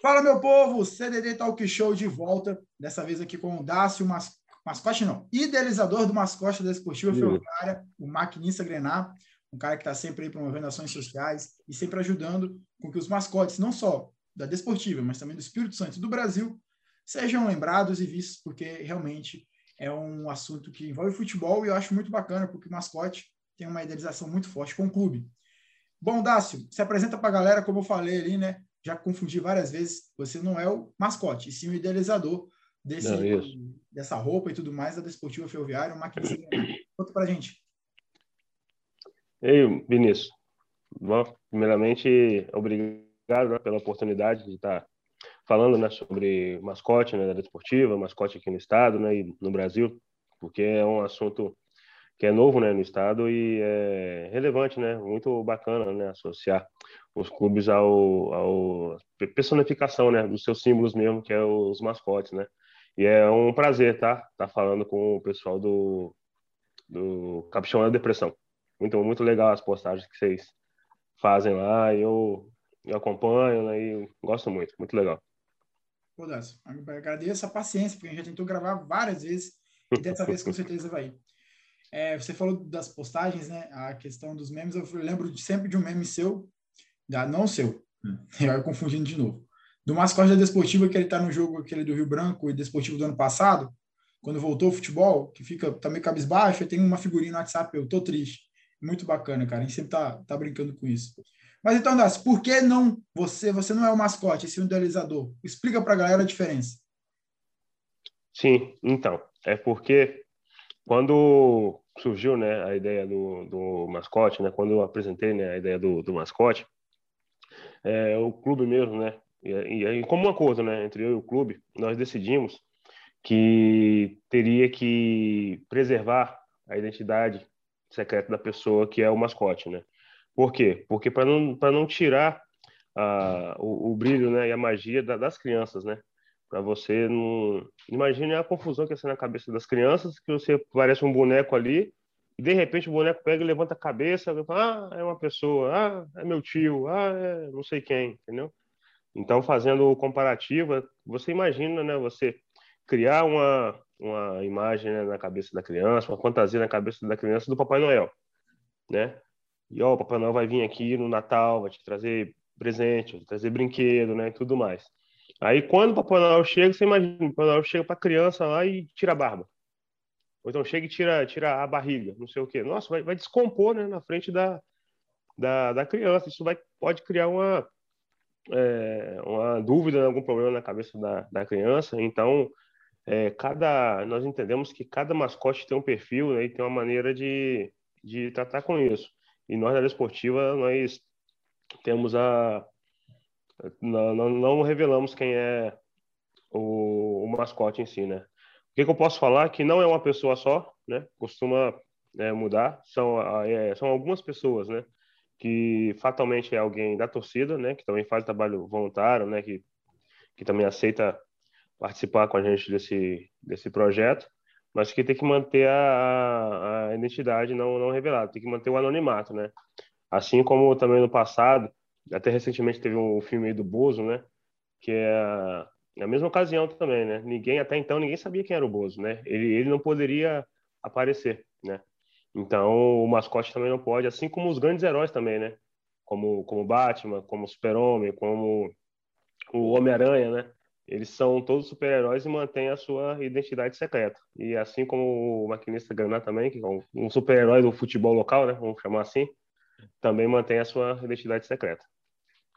Fala, meu povo! CDD Talk Show de volta. Dessa vez aqui com o Dácio, mas, mascote não, idealizador do mascote da Esportiva Ferroviária, o maquinista Grenar, um cara que está sempre aí promovendo ações sociais e sempre ajudando com que os mascotes, não só da Desportiva, mas também do Espírito Santo e do Brasil, sejam lembrados e vistos, porque realmente é um assunto que envolve futebol e eu acho muito bacana, porque o mascote tem uma idealização muito forte com o clube. Bom, Dácio, se apresenta para a galera, como eu falei ali, né? Já confundi várias vezes, você não é o mascote, e sim o idealizador desse, não, dessa roupa e tudo mais da Desportiva Ferroviária, uma maquinista. Conta para a gente. Ei, Vinícius. Bom, primeiramente, obrigado né, pela oportunidade de estar falando né, sobre mascote né, da desportiva, mascote aqui no estado né, e no Brasil, porque é um assunto que é novo né, no estado e é relevante, né, muito bacana né, associar os clubes ao, ao personificação né, dos seus símbolos mesmo, que é os mascotes, né. E é um prazer, tá, tá falando com o pessoal do, do da Depressão. Muito, muito legal as postagens que vocês fazem lá, eu, eu acompanho né, e gosto muito, muito legal. Pô, Dácio, agradeço a paciência, porque a gente já tentou gravar várias vezes e dessa vez com certeza vai. É, você falou das postagens, né? A questão dos memes, eu lembro de, sempre de um meme seu, da, não seu, hum. eu confundindo de novo, do mascote da Desportiva, que ele tá no jogo aquele do Rio Branco e Desportivo do ano passado, quando voltou o futebol, que fica também tá meio cabisbaixo, tenho uma figurinha no WhatsApp, eu tô triste. Muito bacana, cara. A gente sempre tá, tá brincando com isso. Mas então, Dácio, por que não você, você não é o mascote, esse é idealizador? Explica para a galera a diferença. Sim, então, é porque quando surgiu né, a ideia do, do mascote, né, quando eu apresentei né, a ideia do, do mascote, é, o clube mesmo, né, e, e, como um acordo né, entre eu e o clube, nós decidimos que teria que preservar a identidade secreta da pessoa que é o mascote, né? Por quê? Porque para não, não tirar uh, o, o, brilho né, e a magia da, das crianças, né? Para você não. Imagine a confusão que é na cabeça das crianças, que você parece um boneco ali, e de repente o boneco pega e levanta a cabeça, fala, ah, é uma pessoa, ah, é meu tio, ah, é não sei quem, entendeu? Então, fazendo comparativa, você imagina, né? Você criar uma, uma imagem né, na cabeça da criança, uma fantasia na cabeça da criança do Papai Noel, né? E ó, o Papai Noel vai vir aqui no Natal, vai te trazer presente, vai te trazer brinquedo, né, e tudo mais. Aí quando o Papai Noel chega, você imagina, o Papai Noel chega para a criança lá e tira a barba. Ou então chega e tira, tira a barriga, não sei o quê. Nossa, vai, vai descompor, né, na frente da, da, da criança. Isso vai, pode criar uma, é, uma dúvida, algum problema na cabeça da, da criança. Então, é, cada, nós entendemos que cada mascote tem um perfil né, e tem uma maneira de, de tratar com isso. E nós, na área esportiva, nós temos a... Não, não, não revelamos quem é o, o, mascote em si, né? O que, que, eu posso falar? Que não é uma pessoa só, né? Costuma é, mudar. São, é, são algumas pessoas, né? Que fatalmente é alguém da torcida, né? Que também faz trabalho voluntário, né? Que, que também aceita participar com a gente desse, desse projeto mas que tem que manter a, a identidade não, não revelada, tem que manter o anonimato, né? Assim como também no passado, até recentemente teve um filme do Bozo, né? Que é a, é a mesma ocasião também, né? Ninguém, até então, ninguém sabia quem era o Bozo, né? Ele, ele não poderia aparecer, né? Então, o mascote também não pode, assim como os grandes heróis também, né? Como, como Batman, como Super-Homem, como o Homem-Aranha, né? eles são todos super-heróis e mantêm a sua identidade secreta. E assim como o maquinista Graná também, que é um super-herói do futebol local, né, vamos chamar assim, também mantém a sua identidade secreta.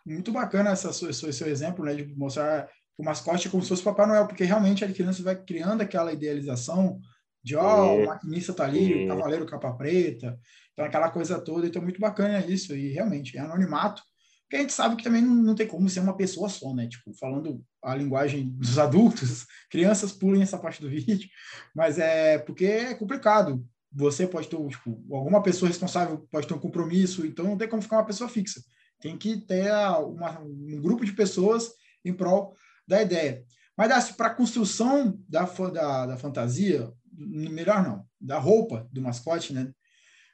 Muito bacana essa sua, esse seu exemplo, né, de mostrar o mascote como se fosse Papai Noel, porque realmente a criança vai criando aquela idealização de, ó, oh, o maquinista tá ali, o cavaleiro capa preta, então aquela coisa toda, então muito bacana isso, e realmente, é anonimato, porque a gente sabe que também não, não, tem como ser uma pessoa só, né? Tipo, falando a linguagem dos adultos, crianças pulem essa parte do vídeo, mas é porque é complicado. Você pode ter, tipo, alguma pessoa responsável pode ter um compromisso, então não tem como ficar uma pessoa fixa. Tem que ter uma, um grupo de pessoas em prol da ideia. Mas assim, para a construção da, da, da fantasia, melhor não, da roupa do mascote, né?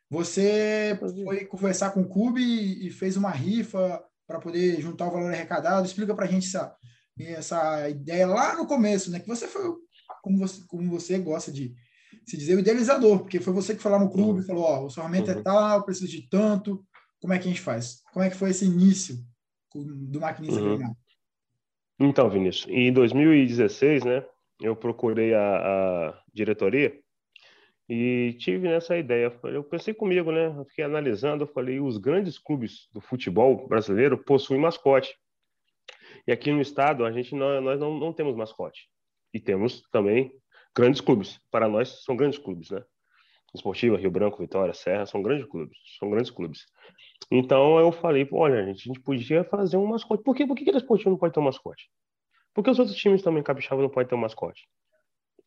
Você foi conversar com o clube e fez uma rifa para poder juntar o valor arrecadado? Explica para a gente essa, essa ideia lá no começo, né? Que você foi, como você, como você gosta de se dizer, o idealizador, porque foi você que foi lá no clube e falou, ó, o orçamento é uhum. é tal, preciso de tanto, como é que a gente faz? Como é que foi esse início do maquinista uhum. Então, Vinícius, em 2016, né, eu procurei a, a diretoria e tive nessa ideia. Eu pensei comigo, né? Eu fiquei analisando, eu falei, os grandes clubes do futebol brasileiro possuem mascote. E aqui no estado, a gente não, nós não, não temos mascote. E temos também grandes clubes. Para nós, são grandes clubes, né? Esportiva, Rio Branco, Vitória, Serra, são grandes clubes. São grandes clubes. Então eu falei, olha, gente, a gente podia fazer um mascote. Por quê? Por que, que a Esportiva não pode ter um mascote? Porque os outros times também capixaba não podem ter um mascote.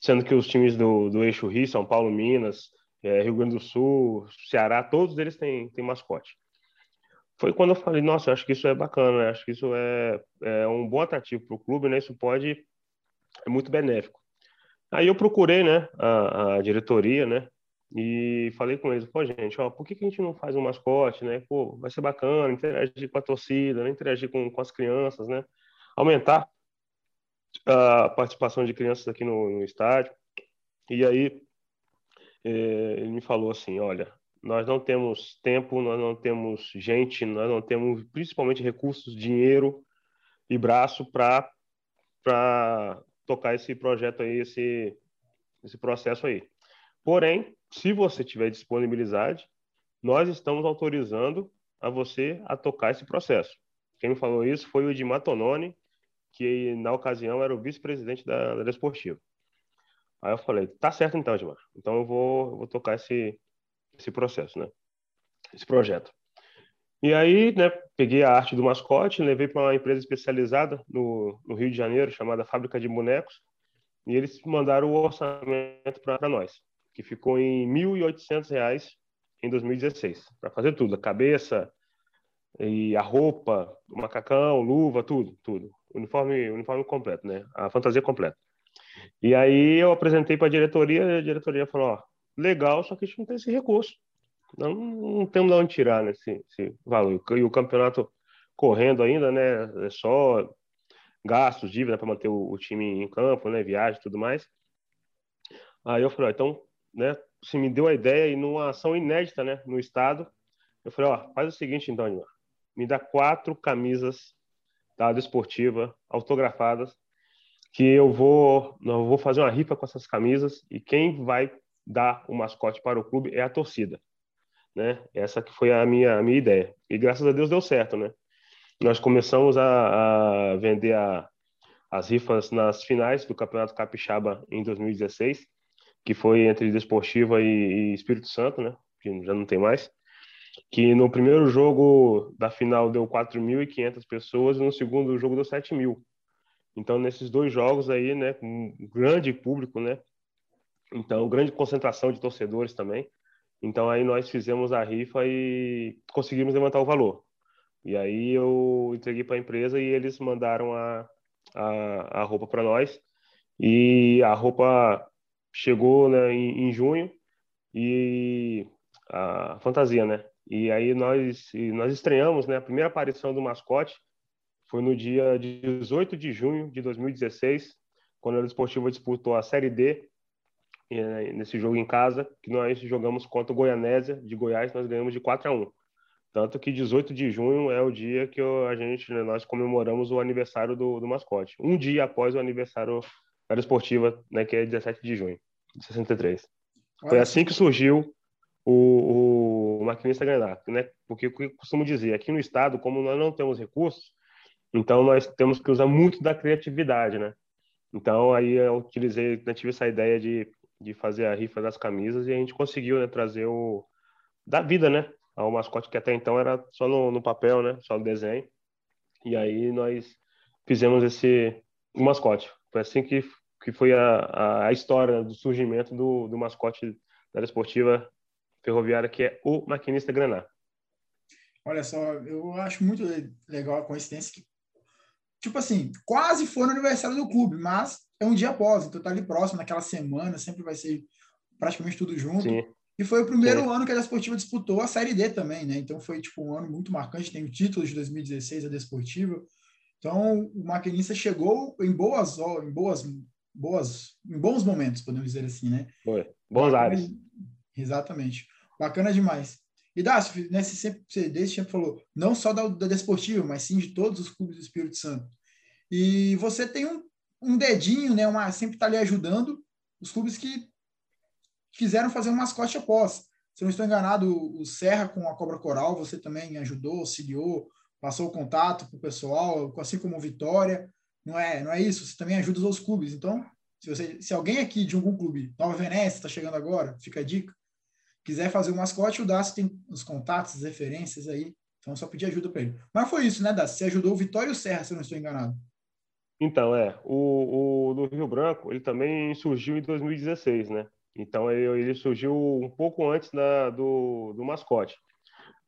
Sendo que os times do, do eixo Rio, São Paulo, Minas, é, Rio Grande do Sul, Ceará, todos eles têm, têm mascote. Foi quando eu falei, nossa, eu acho que isso é bacana, né? acho que isso é, é um bom atrativo para o clube, né? Isso pode, é muito benéfico. Aí eu procurei, né, a, a diretoria, né, e falei com eles, pô, gente, ó, por que, que a gente não faz um mascote, né? Pô, vai ser bacana interagir com a torcida, né? interagir com, com as crianças, né? Aumentar a participação de crianças aqui no, no estádio. E aí é, ele me falou assim, olha, nós não temos tempo, nós não temos gente, nós não temos principalmente recursos, dinheiro e braço para tocar esse projeto aí, esse esse processo aí. Porém, se você tiver disponibilidade, nós estamos autorizando a você a tocar esse processo. Quem me falou isso foi o Edmar Tononi, que na ocasião era o vice-presidente da, Desportiva. Aí eu falei, tá certo então, Edmar. Então eu vou, eu vou tocar esse, esse processo, né? Esse projeto. E aí, né, peguei a arte do mascote, levei para uma empresa especializada no, no, Rio de Janeiro, chamada Fábrica de Bonecos, e eles mandaram o orçamento para nós que ficou em R$ 1.800 em 2016, para fazer tudo, a cabeça e a roupa, o macacão, luva, tudo, tudo. Uniforme, uniforme completo, né? A fantasia completa. E aí eu apresentei para a diretoria, e a diretoria falou, ó, legal, só que a gente não tem esse recurso. Não, não temos de onde tirar né, esse, esse valor. E o campeonato correndo ainda, né? É só gastos, dívida para manter o, o, time em campo, né? Viagem tudo mais. Aí eu falei, ó, então né, se me deu a ideia e numa ação inédita, né, no estado, eu falei, ó, faz o seguinte então, me dá quatro camisas da esportiva autografadas que eu vou, eu vou fazer uma rifa com essas camisas e quem vai dar o mascote para o clube é a torcida, né? Essa que foi a minha a minha ideia e graças a Deus deu certo, né? Nós começamos a, a vender a, as rifas nas finais do Campeonato Capixaba em 2016 que foi entre Desportiva e, e Espírito Santo, né? Que já não tem mais. Que no primeiro jogo da final deu 4.500 pessoas e no segundo jogo deu 7.000. Então, nesses dois jogos aí, né, com um grande público, né? Então, grande concentração de torcedores também. Então, aí nós fizemos a rifa e conseguimos levantar o valor. E aí eu entreguei para a empresa e eles mandaram a, a, a roupa para nós. E a roupa chegou né, em, em, junho e a fantasia, né? E aí nós nós estreamos, né? A primeira aparição do mascote foi no dia 18 de junho de 2016, quando a Esportiva disputou a Série D né, nesse jogo em casa, que nós jogamos contra o Goianésia de Goiás, nós ganhamos de 4 a 1. Tanto que 18 de junho é o dia que a gente, né, nós comemoramos o aniversário do, do mascote. Um dia após o aniversário da Esportiva, né, que é 17 de junho 63. Olha Foi assim que surgiu o, o maquinista Granada, né? Porque o que eu costumo dizer, aqui no estado, como nós não temos recursos, então nós temos que usar muito da criatividade, né? Então aí eu utilizei, né, tive essa ideia de, de fazer a rifa das camisas e a gente conseguiu né, trazer o da vida, né? Ao mascote que até então era só no, no papel, né? Só no desenho. E aí nós fizemos esse mascote. Foi assim que que foi a, a história do surgimento do, do mascote da esportiva ferroviária, que é o maquinista Graná. Olha só, eu acho muito legal a coincidência que, tipo assim, quase foi no aniversário do clube, mas é um dia após, então tá ali próximo, naquela semana, sempre vai ser praticamente tudo junto. Sim. E foi o primeiro Sim. ano que a Desportiva disputou a Série D também, né? Então foi tipo um ano muito marcante, tem o título de 2016 a Desportiva. Então o maquinista chegou em boas em boas boas em bons momentos, podemos dizer assim, né? Foi. Bons áreas. Exatamente. Bacana demais. E Dácio, nesse sempre, você desde sempre falou, não só da, da Desportiva, mas sim de todos os clubes do Espírito Santo. E você tem um, um dedinho, né? Uma, sempre está ali ajudando os clubes que quiseram fazer um mascote após. Se não estou enganado, o Serra com a Cobra Coral, você também ajudou, auxiliou, passou o contato para o pessoal, assim como o Vitória. Não é, não é isso? Você também ajuda os outros clubes. Então, se, você, se alguém aqui de algum clube, Nova Venécia, está chegando agora, fica a dica. Quiser fazer o mascote, o Dácio tem os contatos, as referências aí. Então, só pedir ajuda para ele. Mas foi isso, né, Dácio? Você ajudou o Vitória e o Serra, se eu não estou enganado. Então, é. O, o do Rio Branco, ele também surgiu em 2016, né? Então, ele, ele surgiu um pouco antes da, do, do mascote.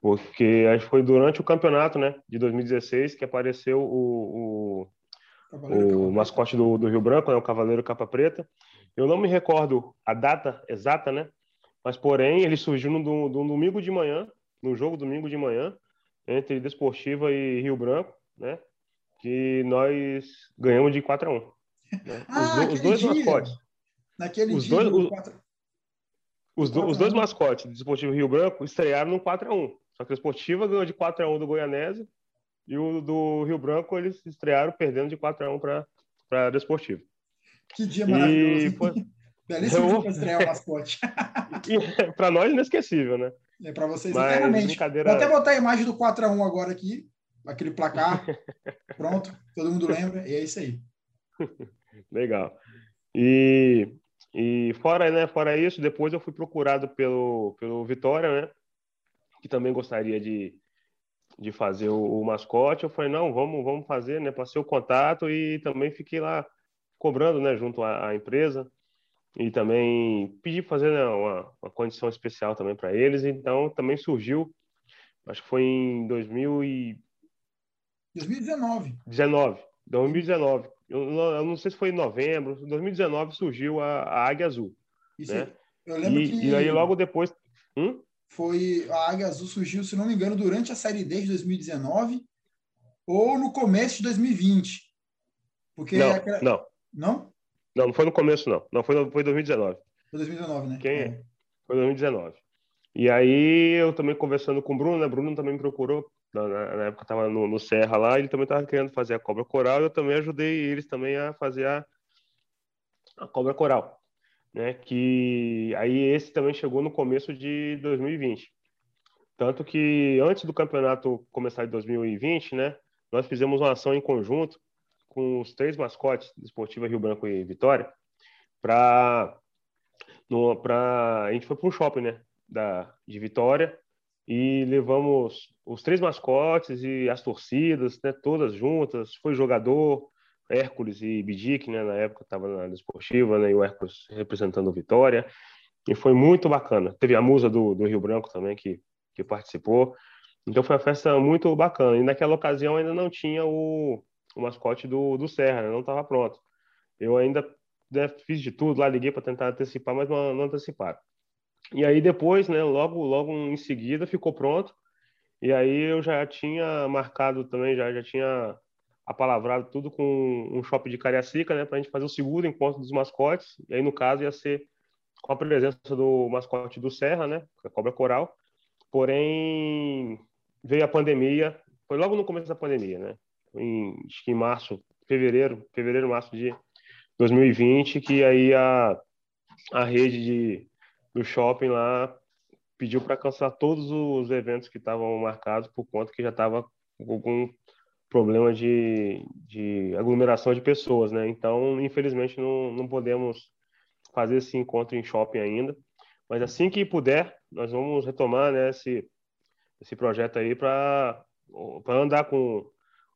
Porque acho que foi durante o campeonato, né, de 2016, que apareceu o, o, o mascote do, do Rio Branco, né, o Cavaleiro Capa Preta. Eu não me recordo a data exata, né? Mas, porém, ele surgiu no, no, no domingo de manhã, no jogo domingo de manhã, entre Desportiva e Rio Branco, né? que nós ganhamos de 4 a 1 né? ah, os, os, dois dia. mascotes. Naquele os dia. Dois, os, 4... os, do, os, dois mascotes do Esportivo Rio Branco estrearam no 4 a 1 Só que a Esportiva ganhou de 4 a 1 do Goianese e o do Rio Branco eles estrearam perdendo de 4 a 1 para a Desportivo. Que dia maravilhoso. E, foi... Belíssimo eu... para estrear o mascote. para nós, inesquecível, né? É para vocês Mas, eternamente. Brincadeira... Vou até botar a imagem do 4 a 1 agora aqui, aquele placar. Pronto, todo mundo lembra, e é isso aí. Legal. E, e fora, né, fora isso, depois eu fui procurado pelo, pelo Vitória, né? Que também gostaria de, de fazer o, o mascote. Eu falei, não, vamos, vamos fazer, né? Passei o contato e também fiquei lá cobrando, né, junto à, à empresa. E também pedi fazer né, uma, uma condição especial também para eles. Então, também surgiu, acho que foi em 2000 e 2019. 19. 2019. Eu não, eu não sei se foi em novembro. 2019 surgiu a, a Águia Azul. Isso né? Eu lembro e, que. E aí logo depois. Hum? Foi a Águia Azul surgiu, se não me engano, durante a Série D de 2019 ou no começo de 2020. Porque não, aquela... não. Não? Não, não foi no começo, não. Não, foi, foi 2019. Foi 2019, né? Quem é? Foi 2019. E aí eu também conversando com o Bruno, né? Bruno também me procurou na, na época estava no, no, Serra lá, ele também estava querendo fazer a cobra coral, eu também ajudei eles também a fazer a, a cobra coral, né? Que aí esse também chegou no começo de 2020. Tanto que antes do campeonato começar de 2020, né, nós fizemos uma ação em conjunto com os três mascotes, Esportiva Rio Branco e Vitória, para para a gente foi para um shopping, né, da de Vitória e levamos os três mascotes e as torcidas, né, todas juntas. Foi jogador, Hércules e Bidic, né, na época estava na Desportiva, né, e o Hércules representando Vitória. E foi muito bacana. Teve a musa do, do Rio Branco também que, que participou. Então foi uma festa muito bacana. E naquela ocasião ainda não tinha o, o mascote do, do Serra, né, não estava pronto. Eu ainda né, fiz de tudo lá, liguei para tentar antecipar, mas não, não anteciparam. E aí depois, né, logo, logo em seguida ficou pronto. E aí eu já tinha marcado também, já, já tinha apalavrado tudo com um shopping de Cariacica, né, para a gente fazer o segundo encontro dos mascotes. E aí, no caso, ia ser com a presença do mascote do Serra, né, a é Cobra Coral. Porém, veio a pandemia, foi logo no começo da pandemia, né, em, acho que em março, fevereiro, fevereiro, março de 2020, que aí a, a rede de do shopping lá pediu para cancelar todos os eventos que estavam marcados por conta que já estava com problema de, de aglomeração de pessoas, né? Então, infelizmente, não, não podemos fazer esse encontro em shopping ainda. Mas assim que puder, nós vamos retomar né, esse, esse projeto aí para andar com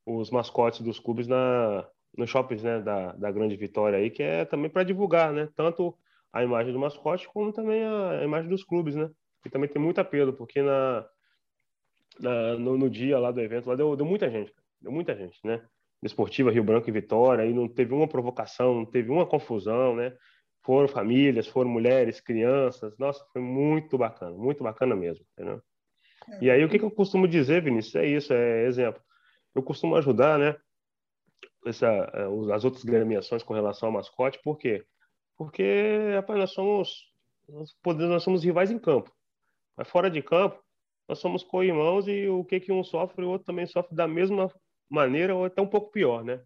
os mascotes dos clubes na, nos shoppings né, da, da Grande Vitória aí, que é também para divulgar, né? Tanto a imagem do mascote, como também a, imagem dos clubes, né? E também tem muito apelo, porque na, na no, no, dia lá do evento lá deu, deu muita gente, deu muita gente, né? Esportiva Rio Branco e Vitória, aí não teve uma provocação, não teve uma confusão, né? foram famílias, foram mulheres, crianças. Nossa, foi muito bacana, muito bacana mesmo, entendeu? E aí, o que, que eu costumo dizer, Vinícius? É isso, é exemplo. Eu costumo ajudar, né? Essa, é, as outras gremiações com relação ao mascote, por quê? Porque, rapaz, nós somos, nós, podemos, nós somos rivais em campo. Mas fora de campo, nós somos co-irmãos e o que, que um sofre, o outro também sofre da mesma maneira ou até um pouco pior, né?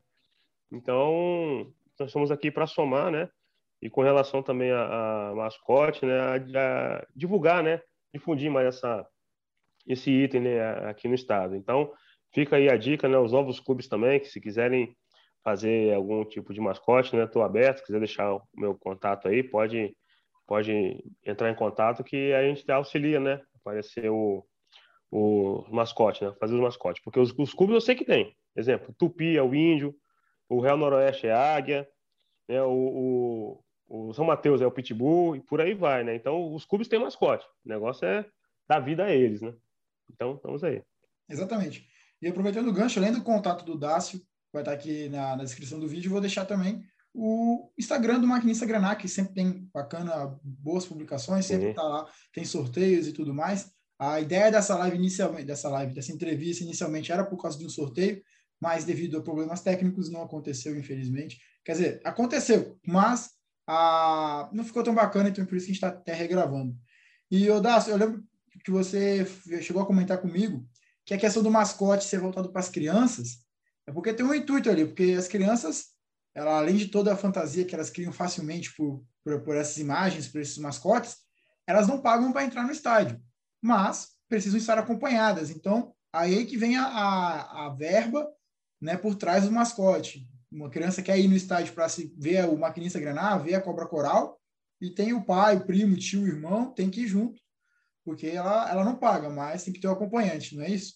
Então, nós estamos aqui para somar, né? E com relação também a, a mascote, né? A, a divulgar, né? Difundir mais essa, esse item né, aqui no estado. Então, fica aí a dica, né? Os novos clubes também, que se quiserem fazer algum tipo de mascote, né? Estou aberto, se quiser deixar o meu contato aí, pode, pode entrar em contato que a gente auxilia, né? Aparecer o, o mascote, né? Fazer os mascotes. Porque os, os clubes eu sei que tem. Exemplo, Tupi é o Índio, o Real Noroeste é a Águia, né? o, o, o São Mateus é o Pitbull e por aí vai, né? Então, os clubes têm mascote. O negócio é dar vida a eles, né? Então, estamos aí. Exatamente. E aproveitando o gancho, além do contato do Dácio, vai estar aqui na, na descrição do vídeo, vou deixar também o Instagram do Maquinista Granac, que sempre tem bacana, boas publicações, sempre está lá, tem sorteios e tudo mais. A ideia dessa live inicialmente, dessa live, dessa entrevista inicialmente era por causa de um sorteio, mas devido a problemas técnicos não aconteceu, infelizmente. Quer dizer, aconteceu, mas a... não ficou tão bacana, então por isso que a gente está até regravando. E, Odácio, eu lembro que você chegou a comentar comigo que a questão do mascote ser voltado para as crianças é porque tem um intuito ali, porque as crianças, ela, além de toda a fantasia que elas criam facilmente por, por, por essas imagens, por esses mascotes, elas não pagam para entrar no estádio, mas precisam estar acompanhadas. Então, aí que vem a, a, a verba né, por trás do mascote. Uma criança quer ir no estádio para se ver o maquinista granar, ver a cobra coral, e tem o pai, o primo, o tio, o irmão, tem que ir junto, porque ela, ela não paga, mas tem que ter o um acompanhante, não é isso?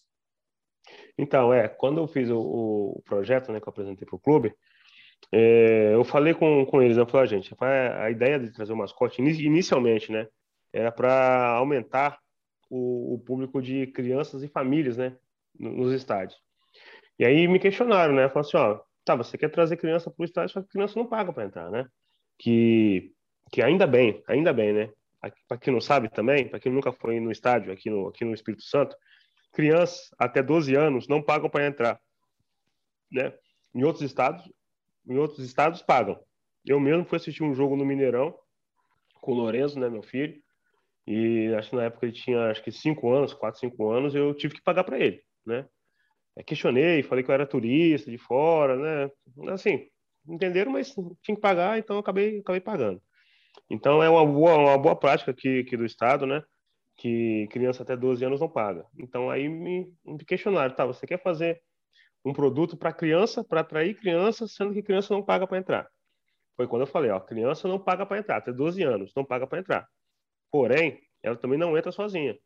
Então, é, quando eu fiz o, o projeto né, que eu apresentei para o clube, é, eu falei com, com eles, eu falei, gente, a ideia de trazer o mascote, inicialmente, né, era para aumentar o, o, público de crianças e famílias, né, nos estádios. E aí me questionaram, né? Falaram assim, ó, tá, você quer trazer criança para o estádio, só que criança não paga para entrar, né? Que, que ainda bem, ainda bem, né? Para quem não sabe também, para quem nunca foi no estádio aqui no, aqui no Espírito Santo, crianças até 12 anos não pagam para entrar, né? Em outros estados, em outros estados pagam. Eu mesmo fui assistir um jogo no Mineirão com o Lorenzo, né, meu filho, e acho que na época ele tinha acho que 5 anos, 4, 5 anos, eu tive que pagar para ele, né? É, questionei, falei que eu era turista de fora, né? Assim, entenderam, mas tinha que pagar, então eu acabei, acabei pagando. Então é uma boa, uma boa prática aqui, aqui do Estado, né? Que criança até 12 anos não paga. Então aí me, me questionaram, tá? Você quer fazer um produto para criança, para atrair criança, sendo que criança não paga para entrar. Foi quando eu falei, ó, criança não paga para entrar, até 12 anos, não paga para entrar. Porém, ela também não entra sozinha.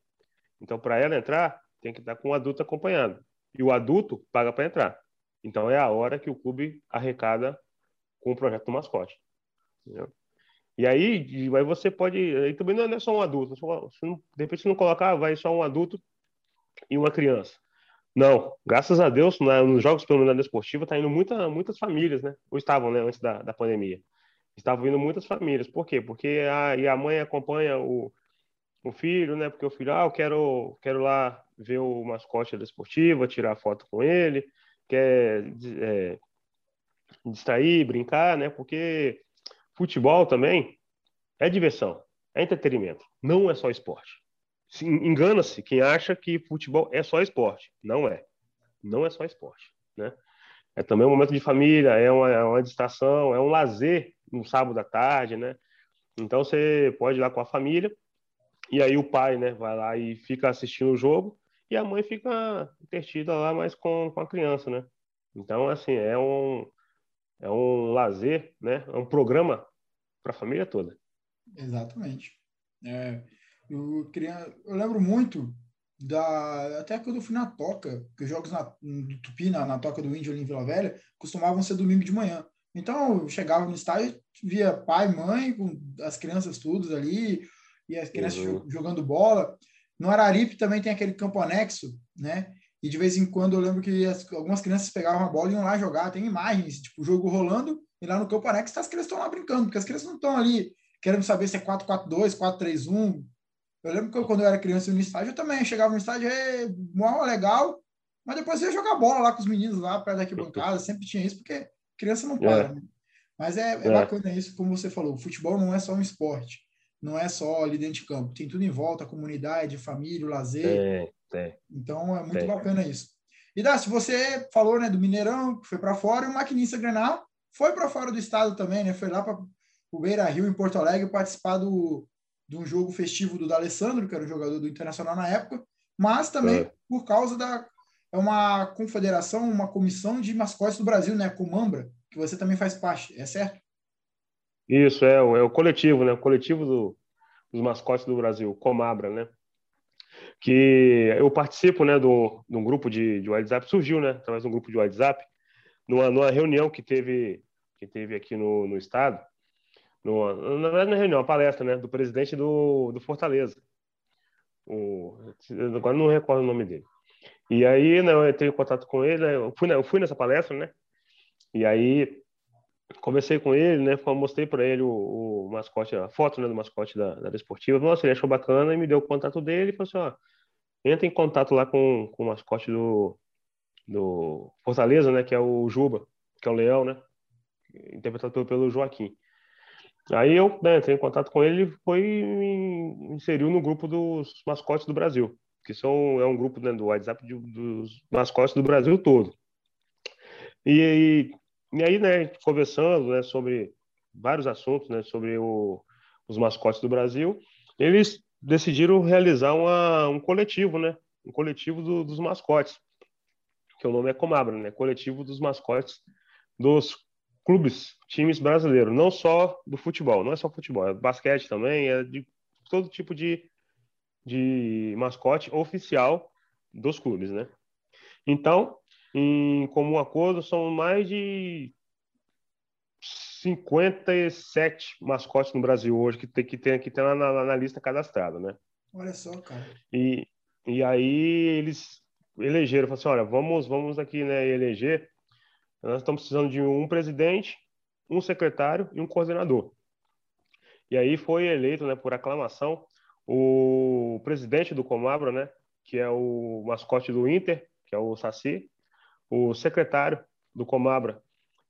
Então, para ela entrar, tem que estar com um adulto acompanhado e o adulto paga para entrar. Então é a hora que o clube arrecada com o projeto do mascote. Entendeu? E aí, aí você pode. Aí também não é só um adulto. Só, não, de repente você não colocar, vai só um adulto e uma criança. Não, graças a Deus, na, nos jogos pelo menos esportiva, está indo muita, muitas famílias, né? Ou estavam, né, antes da, da pandemia. Estavam indo muitas famílias. Por quê? Porque a, e a mãe acompanha o, o filho, né? Porque o filho, ah, eu quero, quero lá ver o mascote da esportiva, tirar foto com ele, quer é, distrair, brincar, né? Porque futebol também é diversão, é entretenimento, não é só esporte. Engana-se quem acha que futebol é só esporte. Não é. Não é só esporte, né? É também um momento de família, é uma, é uma distração, é um lazer no sábado à tarde, né? Então você pode ir lá com a família e aí o pai, né, vai lá e fica assistindo o jogo e a mãe fica entretida lá mais com, com a criança, né? Então, assim, é um, é um lazer, né? É um programa para a família toda. Exatamente. É, eu, queria, eu lembro muito da até quando eu fui na toca, que os jogos na, do Tupi, na, na toca do Índio ali em Vila Velha, costumavam ser domingo de manhã. Então, eu chegava no estádio, via pai, mãe, com as crianças todas ali, e as crianças uhum. jogando bola. No Araripe também tem aquele campo anexo, né? E de vez em quando eu lembro que as, algumas crianças pegavam a bola e iam lá jogar. Tem imagens, tipo, o jogo rolando e lá no campo Anex as crianças estão lá brincando, porque as crianças não estão ali querendo saber se é 4-4-2, 4-3-1. Eu lembro que eu, quando eu era criança no estádio, eu também chegava no estádio, é, mó legal, mas depois eu ia jogar bola lá com os meninos lá perto da arquibancada, sempre tinha isso, porque criança não para. É. Né? Mas é, é, é, bacana isso, como você falou, o futebol não é só um esporte, não é só ali dentro de campo, tem tudo em volta, a comunidade, família, o lazer. É, é. Então é muito é. bacana isso. E Dácio, você falou né, do Mineirão, que foi para fora, e o Maquinista Grenal foi para fora do estado também, né? Foi lá para o Beira Rio, em Porto Alegre, participar do, de um jogo festivo do D'Alessandro, que era o jogador do Internacional na época, mas também é. por causa da. É uma confederação, uma comissão de mascotes do Brasil, né? Comambra, que você também faz parte, é certo? Isso, é, é o coletivo, né? O coletivo do, dos mascotes do Brasil, Comabra, né? Que eu participo, né, do, de um grupo de, de WhatsApp, surgiu, né, através de um grupo de WhatsApp, numa, numa reunião que teve, que teve aqui no, no estado, numa, na verdade, na reunião, uma palestra, né, do presidente do, do Fortaleza. O, agora não recordo o nome dele. E aí, né, eu entrei em contato com ele, né, eu, fui, eu fui nessa palestra, né, e aí conversei com ele, né, mostrei para ele o, o, mascote, a foto, né, do mascote da, da Desportiva. Nossa, ele achou bacana e me deu o contato dele e falou assim, ó, entra em contato lá com, com o mascote do, do Fortaleza, né, que é o Juba, que é o Leão, né, interpretado pelo Joaquim. Aí eu né, entrei em contato com ele e foi me inseriu no grupo dos mascotes do Brasil, que são é um grupo né, do WhatsApp de, dos mascotes do Brasil todo. E, e, e aí, né, conversando né, sobre vários assuntos, né, sobre o, os mascotes do Brasil, eles decidiram realizar uma, um coletivo, né, um coletivo do, dos mascotes, que o nome é Comabra, né, coletivo dos mascotes dos clubes, times brasileiros, não só do futebol, não é só futebol, é basquete também, é de todo tipo de, de mascote oficial dos clubes, né? Então, em comum acordo, são mais de 57 mascotes no Brasil hoje que tem que ter que ter na, na, na lista cadastrada, né? Olha só, cara. E, e aí eles elegeram, falaram assim, olha, vamos, vamos aqui, né, eleger nós estamos precisando de um presidente, um secretário e um coordenador. E aí foi eleito, né, por aclamação, o presidente do Comabra, né, que é o mascote do Inter, que é o Saci, o secretário do Comabra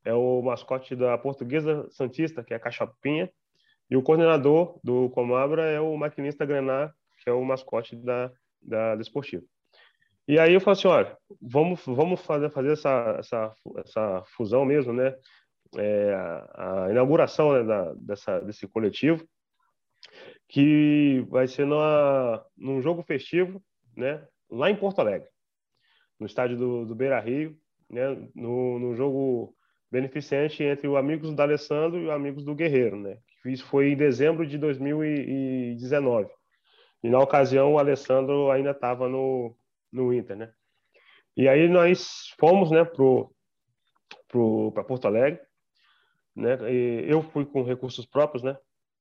é o mascote da Portuguesa Santista, que é a Cachapinha, e o coordenador do Comabra é o maquinista Grenar, que é o mascote da, da Desportiva. E aí eu falo assim, olha, vamos, vamos fazer, fazer essa, essa, essa fusão mesmo, né? É, a, inauguração né, da, dessa, desse coletivo, que vai ser numa, num jogo festivo, né? Lá em Porto Alegre, no estádio do, do Beira Rio, né? No, no jogo beneficente entre o Amigos do Alessandro e o Amigos do Guerreiro, né? Isso foi em dezembro de 2019. E na ocasião o Alessandro ainda estava no, no Inter, né? E aí nós fomos, né, pro, pro para Porto Alegre, né? E eu fui com recursos próprios, né,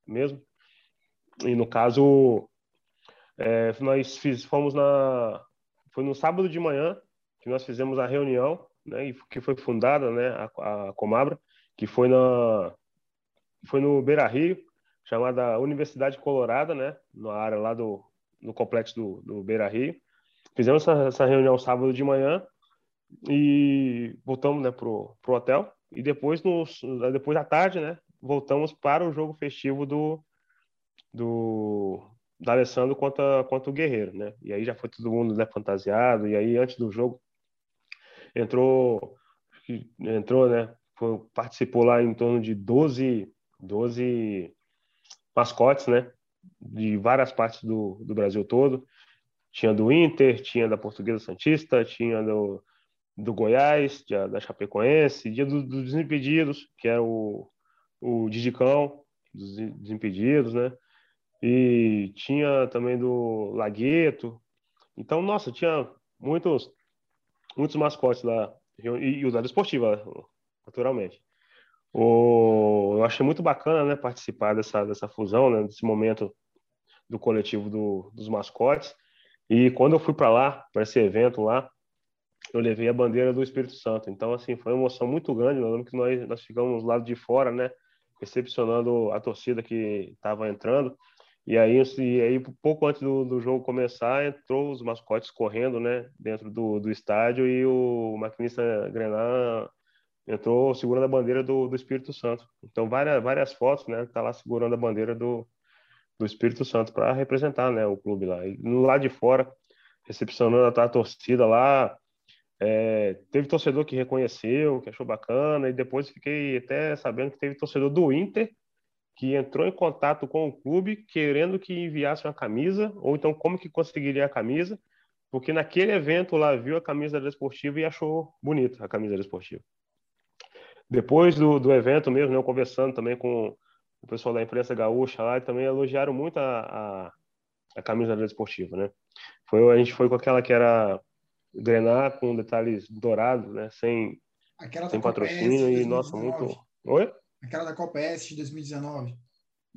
mesmo. E no caso, é, nós fiz, fomos na, foi no sábado de manhã que nós fizemos a reunião, né, que foi fundada, né, a, a Comabra, que foi na, foi no Beira Rio, chamada Universidade Colorada, né, na área lá do no complexo do, do Beira Rio. Fizemos essa, essa reunião sábado de manhã e voltamos né, pro, pro hotel. E depois, nos, depois da tarde, né, voltamos para o jogo festivo do, do, do Alessandro contra, contra o Guerreiro, né? E aí já foi todo mundo né, fantasiado. E aí, antes do jogo, entrou, entrou né, foi, participou lá em torno de 12, 12 mascotes, né? De várias partes do, do Brasil todo. Tinha do Inter, tinha da Portuguesa Santista, tinha do, do Goiás, tinha da Chapecoense, dia do, dos Desimpedidos, que era o, o Didicão dos Desimpedidos, né? E tinha também do Lagueto. Então, nossa, tinha muitos, muitos mascotes lá. E, e o da Esportiva, naturalmente. O, eu achei muito bacana né, participar dessa, dessa fusão, né, desse momento do coletivo do, dos mascotes. E quando eu fui para lá, para esse evento lá, eu levei a bandeira do Espírito Santo. Então, assim, foi uma emoção muito grande. Eu lembro que nós, nós ficamos do lado de fora, né? Recepcionando a torcida que estava entrando. E aí, e aí, pouco antes do, do jogo começar, entrou os mascotes correndo, né? Dentro do, do estádio e o maquinista Grenar entrou segurando a bandeira do, do Espírito Santo. Então, várias, várias fotos, né? Tá lá segurando a bandeira do, do Espírito Santo para representar, né? O clube lá. E no lado de fora, recepcionando a, a torcida lá, é, teve torcedor que reconheceu, que achou bacana, e depois fiquei até sabendo que teve torcedor do Inter que entrou em contato com o clube querendo que enviasse uma camisa, ou então como que conseguiria a camisa, porque naquele evento lá viu a camisa da esportiva e achou bonita a camisa da esportiva. Depois do, do evento mesmo, né, eu conversando também com o pessoal da imprensa gaúcha lá, também elogiaram muito a, a, a camisa da esportiva, né? Foi, a gente foi com aquela que era grenar com detalhes dourados, né? Sem, Aquela sem patrocínio e, nossa, muito... Oi? Aquela da Copa S de 2019.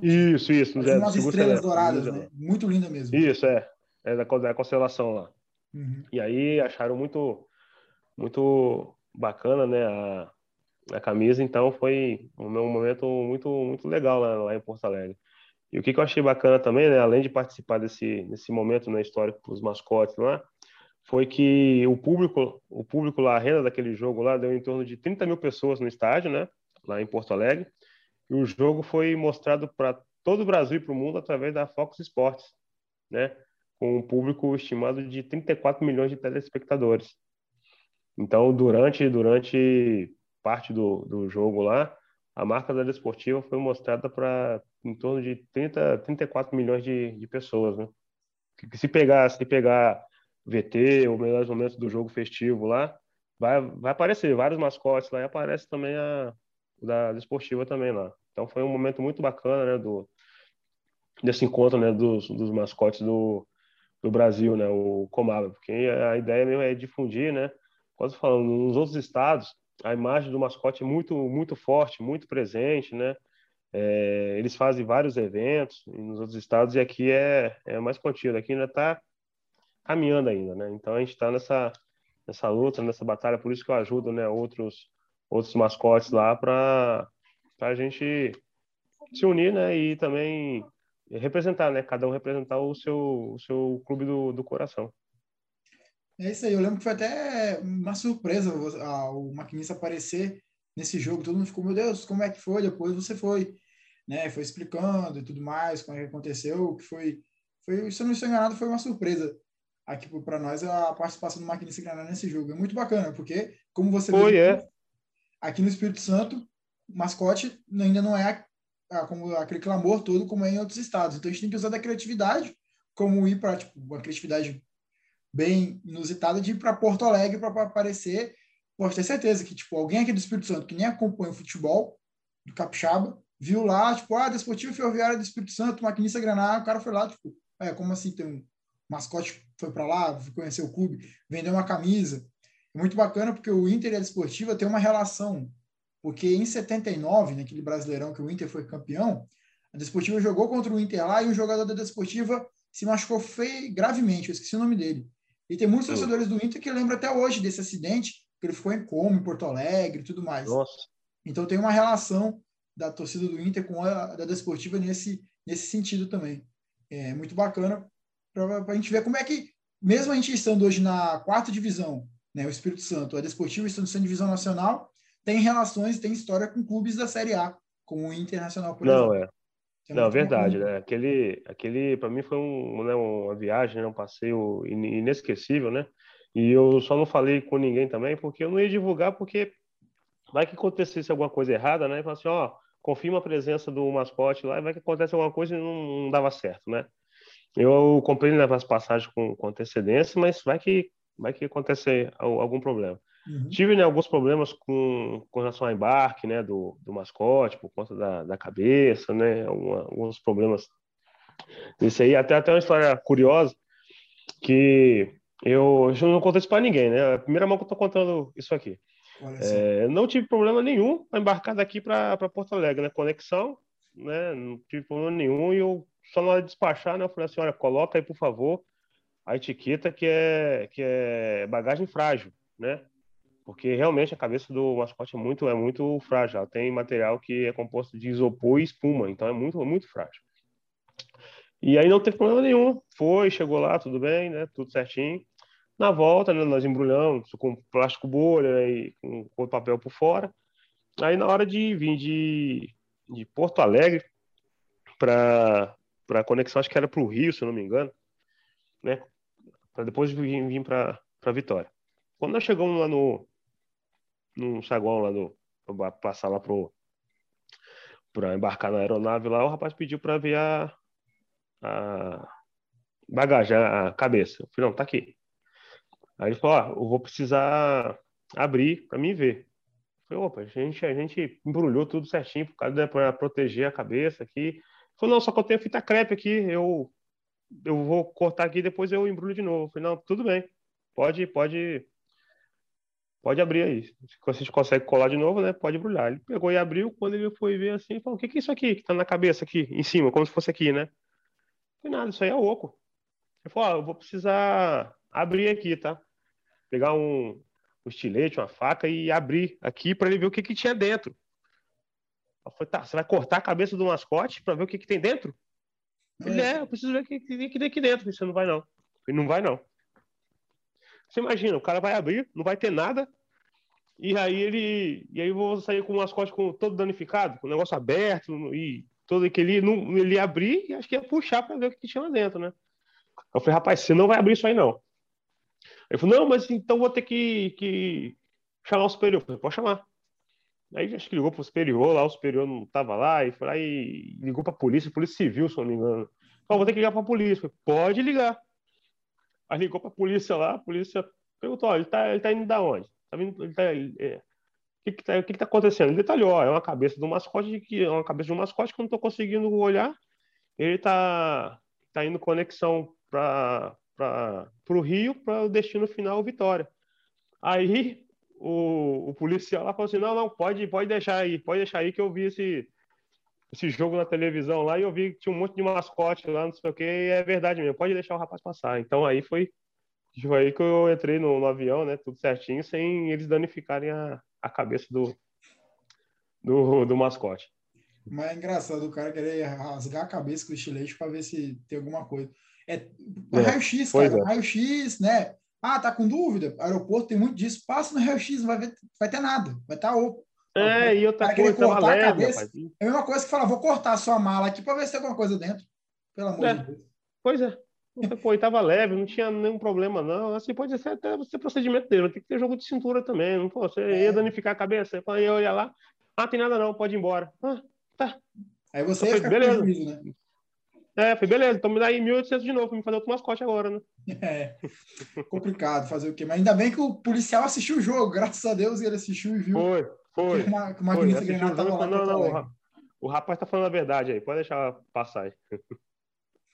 Isso, isso. Tem umas estrelas douradas, né? Muito linda mesmo. Isso, é. É da, da constelação lá. Uhum. E aí acharam muito, muito bacana, né? A, a camisa, então foi um, um momento muito, muito legal lá, lá em Porto Alegre. E o que, que eu achei bacana também, né, além de participar desse, desse momento né, histórico para os mascotes lá, foi que o público, o público lá, a renda daquele jogo lá deu em torno de 30 mil pessoas no estádio, né, lá em Porto Alegre. E o jogo foi mostrado para todo o Brasil e para o mundo através da Fox Sports, né, com um público estimado de 34 milhões de telespectadores. Então, durante durante parte do, do jogo lá, a marca da Desportiva foi mostrada para em torno de 30, 34 milhões de, de pessoas, né? Que, se pegar, se pegar VT, ou melhores momentos do jogo festivo lá, vai, vai aparecer vários mascotes lá e aparece também a da desportiva também lá. Então foi um momento muito bacana, né, do desse encontro, né, dos, dos mascotes do, do Brasil, né, o Comaba, porque a ideia mesmo é difundir, né, quase falando, nos outros estados, a imagem do mascote é muito muito forte, muito presente, né, é, eles fazem vários eventos nos outros estados e aqui é, é mais contido, aqui ainda está caminhando ainda, né? Então a gente está nessa nessa luta, nessa batalha, por isso que eu ajudo, né, outros outros mascotes lá para a gente se unir, né, e também representar, né, cada um representar o seu o seu clube do, do coração. É isso aí, eu lembro que foi até uma surpresa o maquinista aparecer nesse jogo, todo mundo ficou, meu Deus, como é que foi? Depois você foi, né, foi explicando e tudo mais, como é que aconteceu, que foi, foi se eu não estou enganado, foi uma surpresa aqui para nós a participação do Maquinista Granada nesse jogo. É muito bacana, porque, como você Foi, é. Aqui no Espírito Santo, mascote ainda não é como aquele clamor todo como é em outros estados. Então a gente tem que usar da criatividade, como ir para tipo, uma criatividade bem inusitada de ir para Porto Alegre para aparecer. Pode ter certeza que tipo, alguém aqui do Espírito Santo que nem acompanha o futebol do Capixaba viu lá, tipo, ah, Desportivo Ferroviário do Espírito Santo, maquinista Granada, o cara foi lá, tipo, é, como assim tem um mascote foi para lá, conheceu o clube, vendeu uma camisa. Muito bacana porque o Inter e a Desportiva tem uma relação. Porque em 79, naquele Brasileirão que o Inter foi campeão, a Desportiva jogou contra o Inter lá e um jogador da Desportiva se machucou feio, gravemente, eu esqueci o nome dele. E tem muitos torcedores do Inter que lembram até hoje desse acidente, que ele ficou em coma em Porto Alegre e tudo mais. Nossa. Então tem uma relação da torcida do Inter com a da Desportiva nesse, nesse sentido também. É muito bacana para a gente ver como é que, mesmo a gente estando hoje na quarta divisão, né, o Espírito Santo, a Desportivo estando sendo divisão nacional, tem relações, tem história com clubes da Série A, como o Internacional, por Não, exemplo. É. é Não, verdade, né? Aquele, aquele para mim foi um, né, uma viagem, né, um passeio inesquecível, né? E eu só não falei com ninguém também, porque eu não ia divulgar, porque vai que acontecesse alguma coisa errada, né? E assim, ó, confirma a presença do mascote lá, e vai que acontece alguma coisa e não, não dava certo, né? Eu comprei né, as passagens com, com, antecedência, mas vai que vai que acontece algum problema. Uhum. Tive né, alguns problemas com, com relação ao embarque né, do, do mascote, por conta da, da cabeça, né, alguns problemas isso aí. Até, até uma história curiosa que eu, eu não contei isso para ninguém, né? A primeira mão que eu estou contando isso aqui. É, não tive problema nenhum para embarcar daqui para Porto Alegre, né? Conexão, né? Não tive problema nenhum e eu só na hora de despachar, né? Eu falei assim, olha, coloca aí, por favor, a etiqueta que é, que é bagagem frágil. né? Porque realmente a cabeça do mascote é muito, é muito frágil. Ela tem material que é composto de isopor e espuma, então é muito, muito frágil. E aí não teve problema nenhum. Foi, chegou lá, tudo bem, né? Tudo certinho. Na volta, né, nós embrulhamos com plástico bolha né, e com, papel por fora. Aí na hora de vir de, de Porto Alegre para a conexão, acho que era para o Rio, se eu não me engano, né? Para depois vir, vir para Vitória. Quando nós chegamos lá no, no saguão lá no passar lá pro para embarcar na aeronave lá, o rapaz pediu para ver a, a bagagem, a cabeça. Eu falei, não, tá aqui. Aí ele falou, ó, eu vou precisar abrir para mim ver. Eu falei, opa, a gente, a gente embrulhou tudo certinho para proteger a cabeça aqui. Ele falou, não, só que eu tenho fita crepe aqui, eu, eu vou cortar aqui depois eu embrulho de novo. Eu falei, não, tudo bem, pode, pode pode abrir aí. Se você consegue colar de novo, né? Pode embrulhar. Ele pegou e abriu. Quando ele foi ver assim, falou: O que, que é isso aqui que tá na cabeça aqui, em cima, como se fosse aqui, né? Não nada, isso aí é oco. Ele falou: ah, Eu vou precisar abrir aqui, tá? Pegar um, um estilete, uma faca e abrir aqui para ele ver o que, que tinha dentro. Eu falei: Tá, você vai cortar a cabeça do mascote para ver o que, que tem dentro? Ele é, eu preciso ver o que, que tem aqui dentro. Você não vai, não. Ele não vai, não. Você imagina, o cara vai abrir, não vai ter nada, e aí ele. E aí eu vou sair com o mascote com, todo danificado, com o negócio aberto, e todo aquele. Não, ele abrir e acho que ia puxar para ver o que tinha lá dentro, né? Eu falei, rapaz, você não vai abrir isso aí, não. Ele falou, não, mas então vou ter que, que chamar o superior. Eu falei, pode chamar. Aí acho que ligou pro superior, lá o superior não tava lá, e foi lá e ligou pra polícia, polícia civil, se não me engano. Então, vou ter que ligar pra polícia. Falei, pode ligar. Aí ligou pra polícia lá, a polícia perguntou, ó, ele tá, ele tá indo da onde? Tá vindo, ele tá, é, o que que tá, que que tá acontecendo? Ele detalhou, ó, é uma cabeça do mascote que é uma cabeça de um mascote que eu não tô conseguindo olhar. Ele tá, tá indo conexão para o Rio para o destino final Vitória. Aí o, o policial lá falou assim: não, não, pode, pode deixar aí, pode deixar aí que eu vi esse, esse jogo na televisão lá e eu vi que tinha um monte de mascote lá, não sei o que, e é verdade mesmo, pode deixar o rapaz passar. Então aí foi, foi aí que eu entrei no, no avião, né, tudo certinho, sem eles danificarem a, a cabeça do, do, do mascote. Mas é engraçado o cara querer rasgar a cabeça com o estilete para ver se tem alguma coisa. É, é raio-x, cara, é. raio-x, né? Ah, tá com dúvida? Aeroporto tem muito disso. Passa no raio-x, não vai, ver, vai ter nada, vai estar tá oco. É, e outra coisa, tava leve, cabeça, rapaz. É a mesma coisa que falar, vou cortar a sua mala aqui para ver se tem alguma coisa dentro. Pelo amor é. de Deus. Pois é. Pô, e tava leve, não tinha nenhum problema, não. Assim, pode ser até o procedimento dele, tem que ter jogo de cintura também. Não, pô, você é. ia danificar a cabeça, você ia olhar lá, ah, tem nada não, pode ir embora. Ah, tá. Aí você então, ia ficar beleza. Prejuízo, né? É, foi beleza, então me dá aí 1.800 de novo, me fazer outro mascote agora, né? É, complicado fazer o quê? Mas ainda bem que o policial assistiu o jogo, graças a Deus ele assistiu e viu. Foi, foi. Que uma, uma foi, tava lá. Não, não, não, o rapaz tá falando a verdade aí, pode deixar passar aí.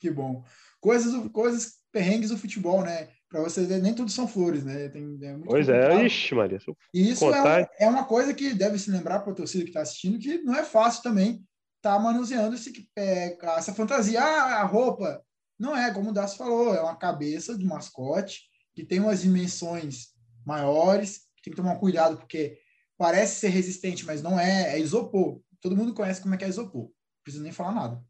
Que bom. Coisas, coisas perrengues do futebol, né? Para você ver, nem tudo são flores, né? Tem, é pois é, complicado. é, ixi, Maria. E isso é, é, uma coisa que deve se lembrar para a torcida que está assistindo, que não é fácil também estar tá manuseando esse, é, essa fantasia. Ah, a roupa. Não é, como o Dácio falou, é uma cabeça de mascote que tem umas dimensões maiores, tem que tomar cuidado, porque parece ser resistente, mas não é, é isopor. Todo mundo conhece como é que é isopor, não precisa nem falar nada.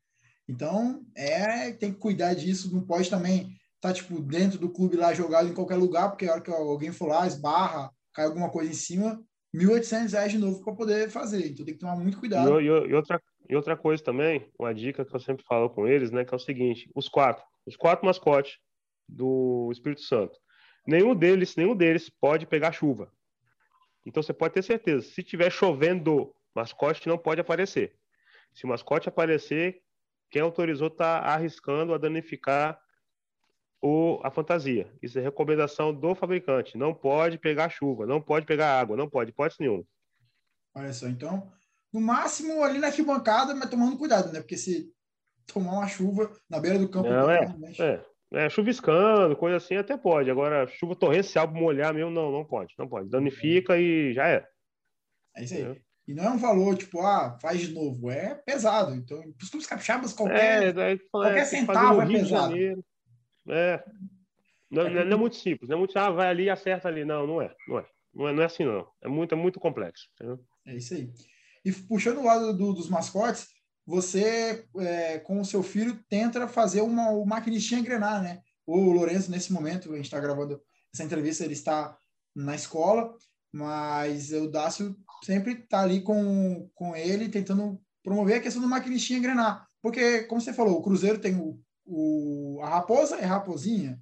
Então, é, tem que cuidar disso, não pode também estar, tá, tipo, dentro do clube lá jogado em qualquer lugar, porque a hora que alguém for lá, esbarra, cai alguma coisa em cima, 1.800 reais de novo para poder fazer. Então, tem que tomar muito cuidado. E, e, e, outra, e outra coisa também, uma dica que eu sempre falo com eles, né, que é o seguinte, os quatro, os quatro mascotes do Espírito Santo, nenhum deles, nenhum deles pode pegar chuva. Então, você pode ter certeza, se tiver chovendo, mascote não pode aparecer. Se o mascote aparecer, quem autorizou está arriscando a danificar o, a fantasia. Isso é recomendação do fabricante. Não pode pegar chuva, não pode pegar água, não pode, pode nenhum. Olha só, então, no máximo ali na arquibancada, mas tomando cuidado, né? Porque se tomar uma chuva na beira do campo. Não, é, é, é, chuviscando, coisa assim, até pode. Agora, chuva torrencial molhar mesmo, não, não pode, não pode. Danifica e já é. É isso aí. É. E não é um valor, tipo, ah, faz de novo. É pesado. Então, os clubes capixabas, qualquer, é, daí, qualquer é, centavo é pesado. É. Não, é, não é muito simples, não é muito, ah, vai ali e acerta ali. Não, não é, não é. Não é, não é assim, não. É muito, é muito complexo. Entendeu? É isso aí. E puxando o lado do, dos mascotes, você, é, com o seu filho, tenta fazer uma, uma maquinistinha engrenar, né? O Lourenço, nesse momento, a gente está gravando essa entrevista, ele está na escola, mas o Dácio sempre está ali com, com ele, tentando promover a questão do maquinistinha engrenar. Porque, como você falou, o Cruzeiro tem o, o, a raposa e a raposinha,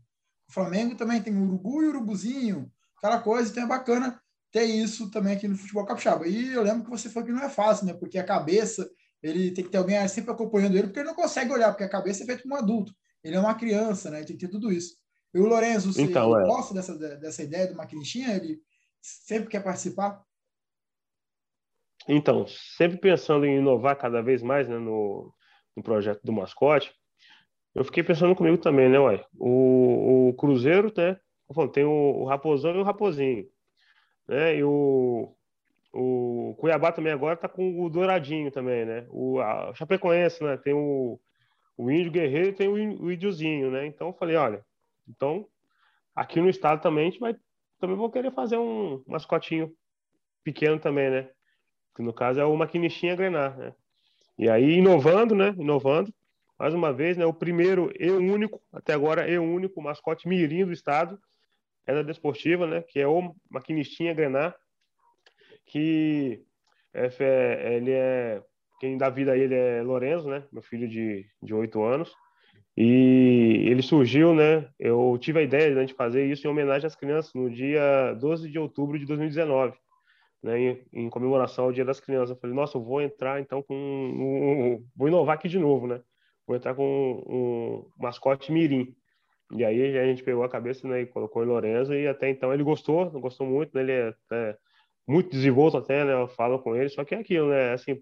o Flamengo também tem o urubu e o urubuzinho, aquela coisa, então é bacana ter isso também aqui no futebol capixaba. E eu lembro que você falou que não é fácil, né? Porque a cabeça, ele tem que ter alguém sempre acompanhando ele, porque ele não consegue olhar, porque a cabeça é feita como um adulto. Ele é uma criança, né? Tem que ter tudo isso. E o Lourenço, você então, é. gosta dessa, dessa ideia do maquinistinha? Ele sempre quer participar? Então, sempre pensando em inovar cada vez mais né, no, no projeto do mascote, eu fiquei pensando comigo também, né, ué? O, o Cruzeiro, né? Tem o, o Raposão e o Raposinho. Né? E o, o Cuiabá também agora tá com o Douradinho também, né? O a Chapecoense, né? Tem o, o Índio Guerreiro e tem o, o Índiozinho, né? Então eu falei, olha, então aqui no estado também a gente vai também vou querer fazer um mascotinho pequeno também, né? Que no caso é o maquinistinha grenar, né? E aí inovando, né? Inovando, mais uma vez, né? O primeiro e único, até agora e único mascote mirim do estado é da Desportiva, né? Que é o maquinistinha grenar, que é, ele é quem dá vida a ele é Lorenzo, né? Meu filho de de oito anos. E ele surgiu, né? Eu tive a ideia de fazer isso em homenagem às crianças no dia 12 de outubro de 2019, né? Em, em comemoração ao Dia das Crianças. Eu falei, nossa, eu vou entrar então com. Um, um, vou inovar aqui de novo, né? Vou entrar com um, um mascote Mirim. E aí a gente pegou a cabeça né, e colocou em Lorenzo, e até então ele gostou, gostou muito, né? Ele é até muito desenvolto até, né? Eu falo com ele, só que é aquilo, né? Assim,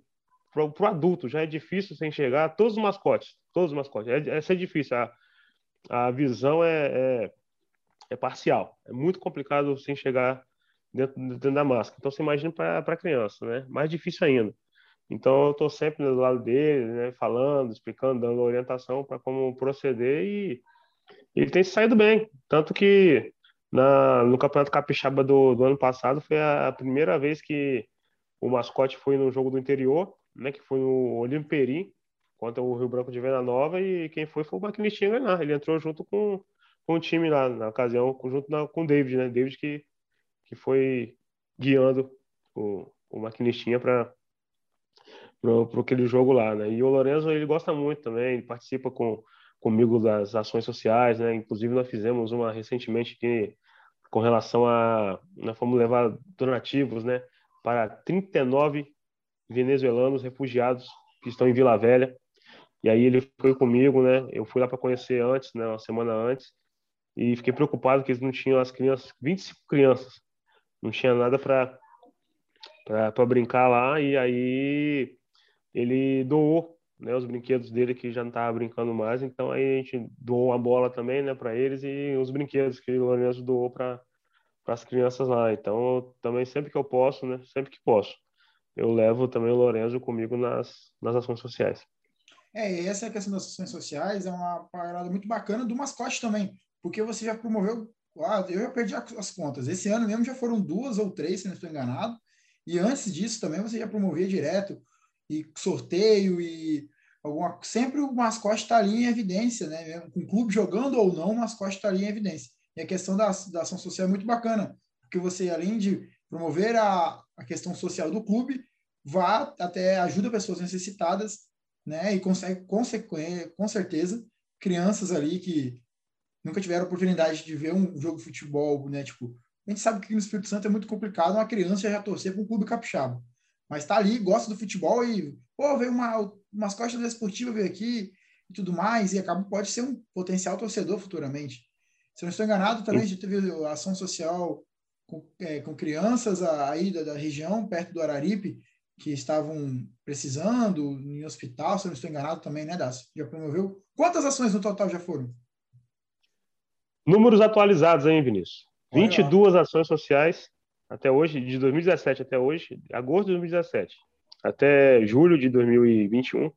para o adulto já é difícil você enxergar todos os mascotes, todos os mascotes. É, é, é difícil, a, a visão é, é, é, parcial, é muito complicado você enxergar dentro, dentro da máscara. Então você imagina para criança, né? Mais difícil ainda. Então eu estou sempre do lado dele, né? Falando, explicando, dando orientação para como proceder e ele tem saído bem, tanto que na, no Campeonato Capixaba do, do ano passado foi a, primeira vez que o mascote foi no jogo do interior né, que foi o Olímpio Peri contra o Rio Branco de Venda Nova e quem foi foi o Maquinistinha ganhar. Ele entrou junto com, com o time lá na ocasião, junto na, com o David, né? David que, que foi guiando o, o Maquinistinha para para aquele jogo lá, né? E o Lorenzo ele gosta muito também, ele participa com comigo das ações sociais, né? Inclusive nós fizemos uma recentemente que com relação a nós fomos levar donativos, né? Para 39 venezuelanos refugiados que estão em Vila Velha. E aí ele foi comigo, né? Eu fui lá para conhecer antes, né? Uma semana antes. E fiquei preocupado que eles não tinham as crianças, 25 crianças. Não tinha nada para para brincar lá. E aí ele doou né, os brinquedos dele que já não estava brincando mais. Então aí a gente doou uma bola também, né, para eles e os brinquedos que o Lourenço doou para as crianças lá. Então também sempre que eu posso, né, sempre que posso, eu levo também o Lorenzo comigo nas, nas ações sociais. É, essa é questão das ações sociais é uma parada muito bacana do mascote também, porque você já promoveu, ah, eu já perdi as contas, esse ano mesmo já foram duas ou três, se não estou enganado, e antes disso também você já promovia direto, e sorteio, e alguma, sempre o mascote está ali em evidência, né? Com o clube jogando ou não, o mascote está ali em evidência. E a questão da, da ação social é muito bacana, porque você, além de promover a, a questão social do clube, vá até ajuda pessoas necessitadas, né? E consegue, com, com certeza, crianças ali que nunca tiveram oportunidade de ver um jogo de futebol, né? Tipo, a gente sabe que no Espírito Santo é muito complicado uma criança já torcer para um clube capixaba. Mas tá ali, gosta do futebol e, pô, veio uma mascote da esportiva veio aqui e tudo mais, e acaba, pode ser um potencial torcedor futuramente. Se eu não estou enganado, também a gente teve ação social com, é, com crianças aí da, da, região, perto do Araripe, que estavam precisando em hospital, se eu não estou enganado também, né, Dácio? Já promoveu? Quantas ações no total já foram? Números atualizados aí, Vinícius. 22 ações sociais até hoje, de 2017 até hoje, agosto de 2017 até julho de 2021,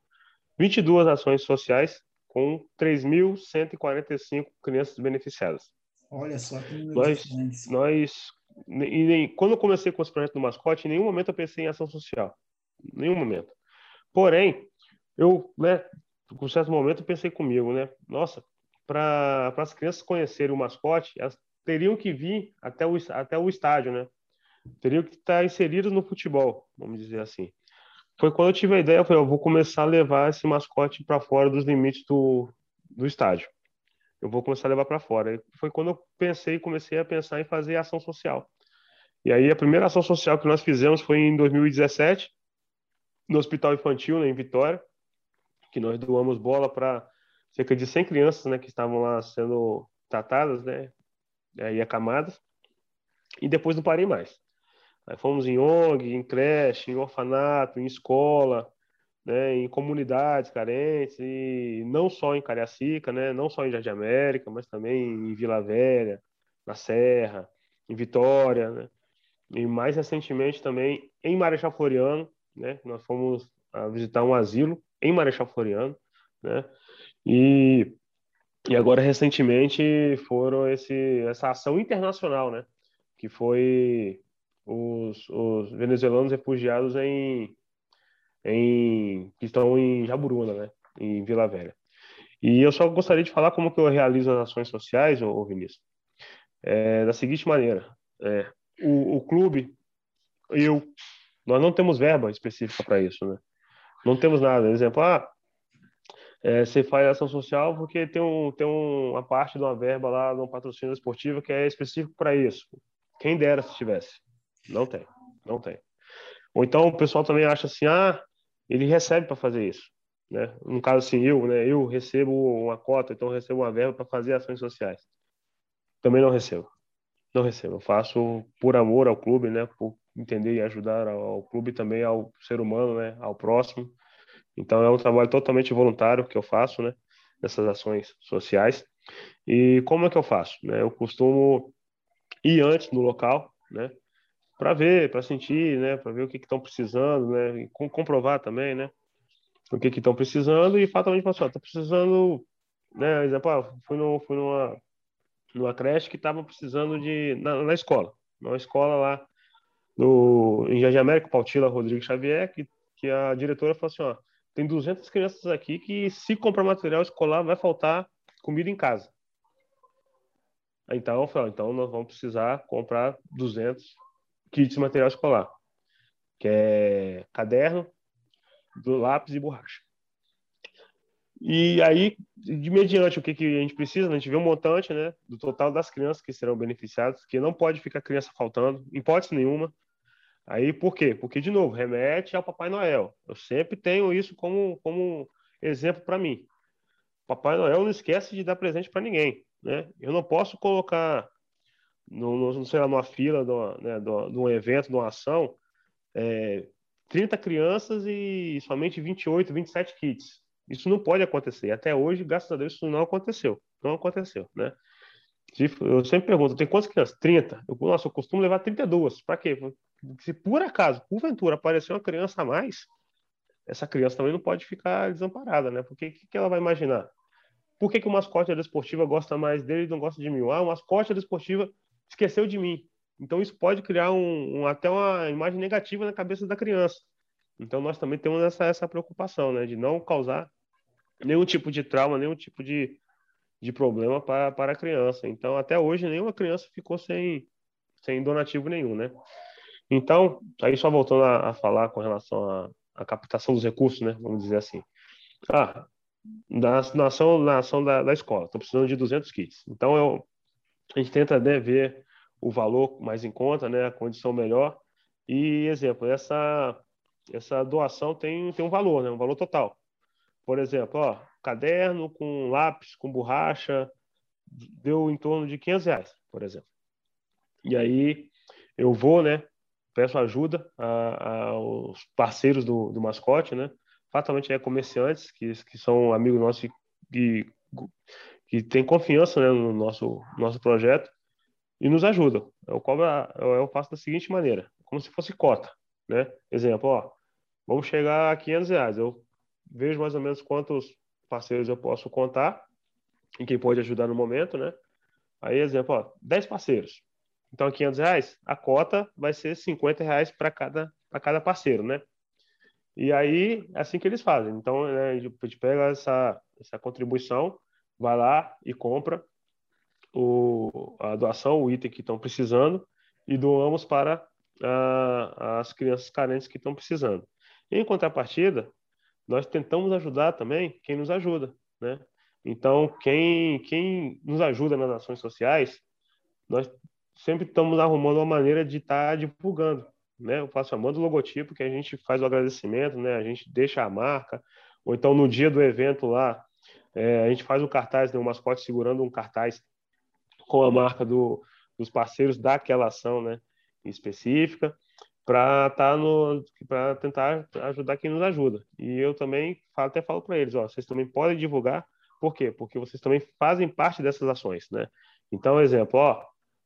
22 ações sociais com 3.145 crianças beneficiadas. Olha só que nós, nós e nem, quando eu comecei com esse projeto do mascote, em nenhum momento eu pensei em ação social, nenhum momento. Porém, eu, né, com certo momento pensei comigo, né, nossa, para as crianças conhecerem o mascote, elas teriam que vir até o até o estádio, né? Teriam que estar inseridas no futebol, vamos dizer assim. Foi quando eu tive a ideia, eu falei, eu vou começar a levar esse mascote para fora dos limites do, do estádio eu vou começar a levar para fora. E foi quando eu pensei, comecei a pensar em fazer ação social. E aí a primeira ação social que nós fizemos foi em 2017, no Hospital Infantil, né, em Vitória, que nós doamos bola para cerca de 100 crianças, né, que estavam lá sendo tratadas, né, e acamadas. E depois não parei mais. Aí fomos em ONG, em creche, em orfanato, em escola, né, em comunidades carentes, e não só em Cariacica, né, não só em Jardim América, mas também em Vila Velha, na Serra, em Vitória, né, e mais recentemente também em Marechal Floriano, né, nós fomos a visitar um asilo em Marechal Floriano, né, e, e agora recentemente foram esse, essa ação internacional, né, que foi os, os venezuelanos refugiados em em, que estão em Jaburuna, né, em Vila Velha. E eu só gostaria de falar como que eu realizo as ações sociais, ô, Vinícius, é, da seguinte maneira: é, o, o clube, eu, nós não temos verba específica para isso, né? Não temos nada. Exemplo, ah, é, você faz ação social porque tem, um, tem uma parte de uma verba lá, de um patrocínio esportivo que é específico para isso. Quem dera se tivesse. Não tem, não tem. Ou então o pessoal também acha assim, ah, ele recebe para fazer isso. Né? No caso, assim, eu, né, eu recebo uma cota, então recebo uma verba para fazer ações sociais. Também não recebo. Não recebo. Eu faço por amor ao clube, né, por entender e ajudar ao clube também ao ser humano, né, ao próximo. Então é um trabalho totalmente voluntário que eu faço, né, nessas ações sociais. E como é que eu faço? Né? Eu costumo ir antes no local, né, para ver, para sentir, né, para ver o que estão precisando, né, e comprovar também, né, o que estão precisando e fatalmente passou, tá precisando, né, exemplo, ah, fui, no, fui numa numa creche que estava precisando de na, na, escola, numa escola lá no em Jardim América, Pautila Rodrigues Xavier, que que a diretora falou assim, ó, tem 200 crianças aqui que se comprar material escolar vai faltar comida em casa. Então, eu falei, então nós vamos precisar comprar 200 kits de material escolar, que é caderno, lápis e borracha. E aí, de mediante o que, que a gente precisa, a gente vê um montante né, do total das crianças que serão beneficiadas, que não pode ficar criança faltando, em hipótese nenhuma. Aí, por quê? Porque, de novo, remete ao Papai Noel. Eu sempre tenho isso como, como exemplo para mim. Papai Noel não esquece de dar presente para ninguém. Né? Eu não posso colocar no, no, sei lá, numa fila de, uma, né, de, um evento, de uma ação, é, 30 crianças e somente 28, 27 kits. Isso não pode acontecer. Até hoje, graças a Deus, isso não aconteceu. Não aconteceu, né? Eu sempre pergunto, tem quantas crianças? 30. Eu, nossa, eu costumo levar 32. Para quê? Se por acaso, porventura, aparecer uma criança a mais, essa criança também não pode ficar desamparada, né? Porque o que, que ela vai imaginar? Por que, que o mascote da esportiva gosta mais dele e não gosta de mim? Ah, o mascote da esportiva esqueceu de mim. Então isso pode criar um, um, até uma imagem negativa na cabeça da criança. Então nós também temos essa, essa preocupação, né, de não causar nenhum tipo de trauma, nenhum tipo de, de problema para, para a criança. Então até hoje nenhuma criança ficou sem, sem donativo nenhum, né? Então, aí só voltando a, a falar com relação à, à captação dos recursos, né, vamos dizer assim. Ah, na, na ação, na ação da, da escola, estou precisando de 200 kits. Então eu a gente tenta né, ver o valor mais em conta, né, a condição melhor. E, exemplo, essa, essa doação tem, tem um valor, né, um valor total. Por exemplo, ó, caderno com lápis, com borracha, deu em torno de 500 reais, por exemplo. E aí eu vou, né, peço ajuda aos parceiros do, do mascote, né, fatalmente é comerciantes que, que são amigos nossos que tem confiança né, no nosso, nosso projeto e nos ajudam. Eu, cobro, eu faço da seguinte maneira, como se fosse cota. Né? Exemplo, ó, vamos chegar a 500 reais. Eu vejo mais ou menos quantos parceiros eu posso contar e quem pode ajudar no momento, né? Aí, exemplo, ó, 10 parceiros. Então, 500 reais, a cota vai ser 50 reais para cada, cada parceiro, né? E aí, é assim que eles fazem. Então, né, a gente pega essa, essa contribuição, vai lá e compra o, a doação, o item que estão precisando, e doamos para uh, as crianças carentes que estão precisando. Em contrapartida, nós tentamos ajudar também quem nos ajuda, né? Então, quem, quem nos ajuda nas ações sociais, nós sempre estamos arrumando uma maneira de estar tá divulgando, né? Eu faço chamando o logotipo, que a gente faz o agradecimento, né? A gente deixa a marca, ou então no dia do evento lá, é, a gente faz o cartaz, né? O mascote segurando um cartaz com a marca do, dos parceiros daquela ação, né? Específica para tá no para tentar ajudar quem nos ajuda. E eu também falo, até falo para eles, ó, vocês também podem divulgar, por quê? Porque vocês também fazem parte dessas ações, né? Então, exemplo, ó,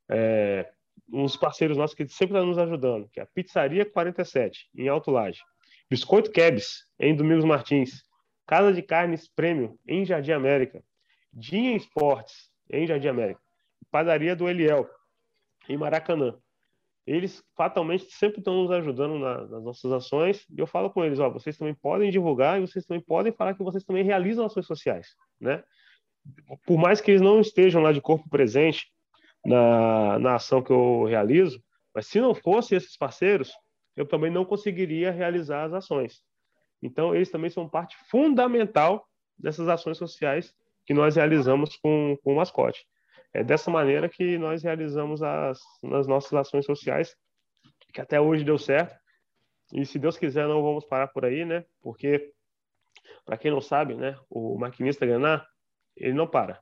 é, uns parceiros nossos que sempre estão nos ajudando, que é a Pizzaria 47 em Alto Laje, Biscoito Kebs em Domingos Martins, Casa de Carnes Prêmio em Jardim América, Dinha Esportes em Jardim América, Padaria do Eliel em Maracanã eles fatalmente sempre estão nos ajudando na, nas nossas ações. E eu falo com eles, ó, vocês também podem divulgar e vocês também podem falar que vocês também realizam ações sociais, né? Por mais que eles não estejam lá de corpo presente na, na ação que eu realizo, mas se não fossem esses parceiros, eu também não conseguiria realizar as ações. Então, eles também são parte fundamental dessas ações sociais que nós realizamos com, com o mascote. É dessa maneira que nós realizamos as, as nossas ações sociais, que até hoje deu certo. E se Deus quiser, não vamos parar por aí, né? Porque, para quem não sabe, né, o maquinista Granar, ele não para.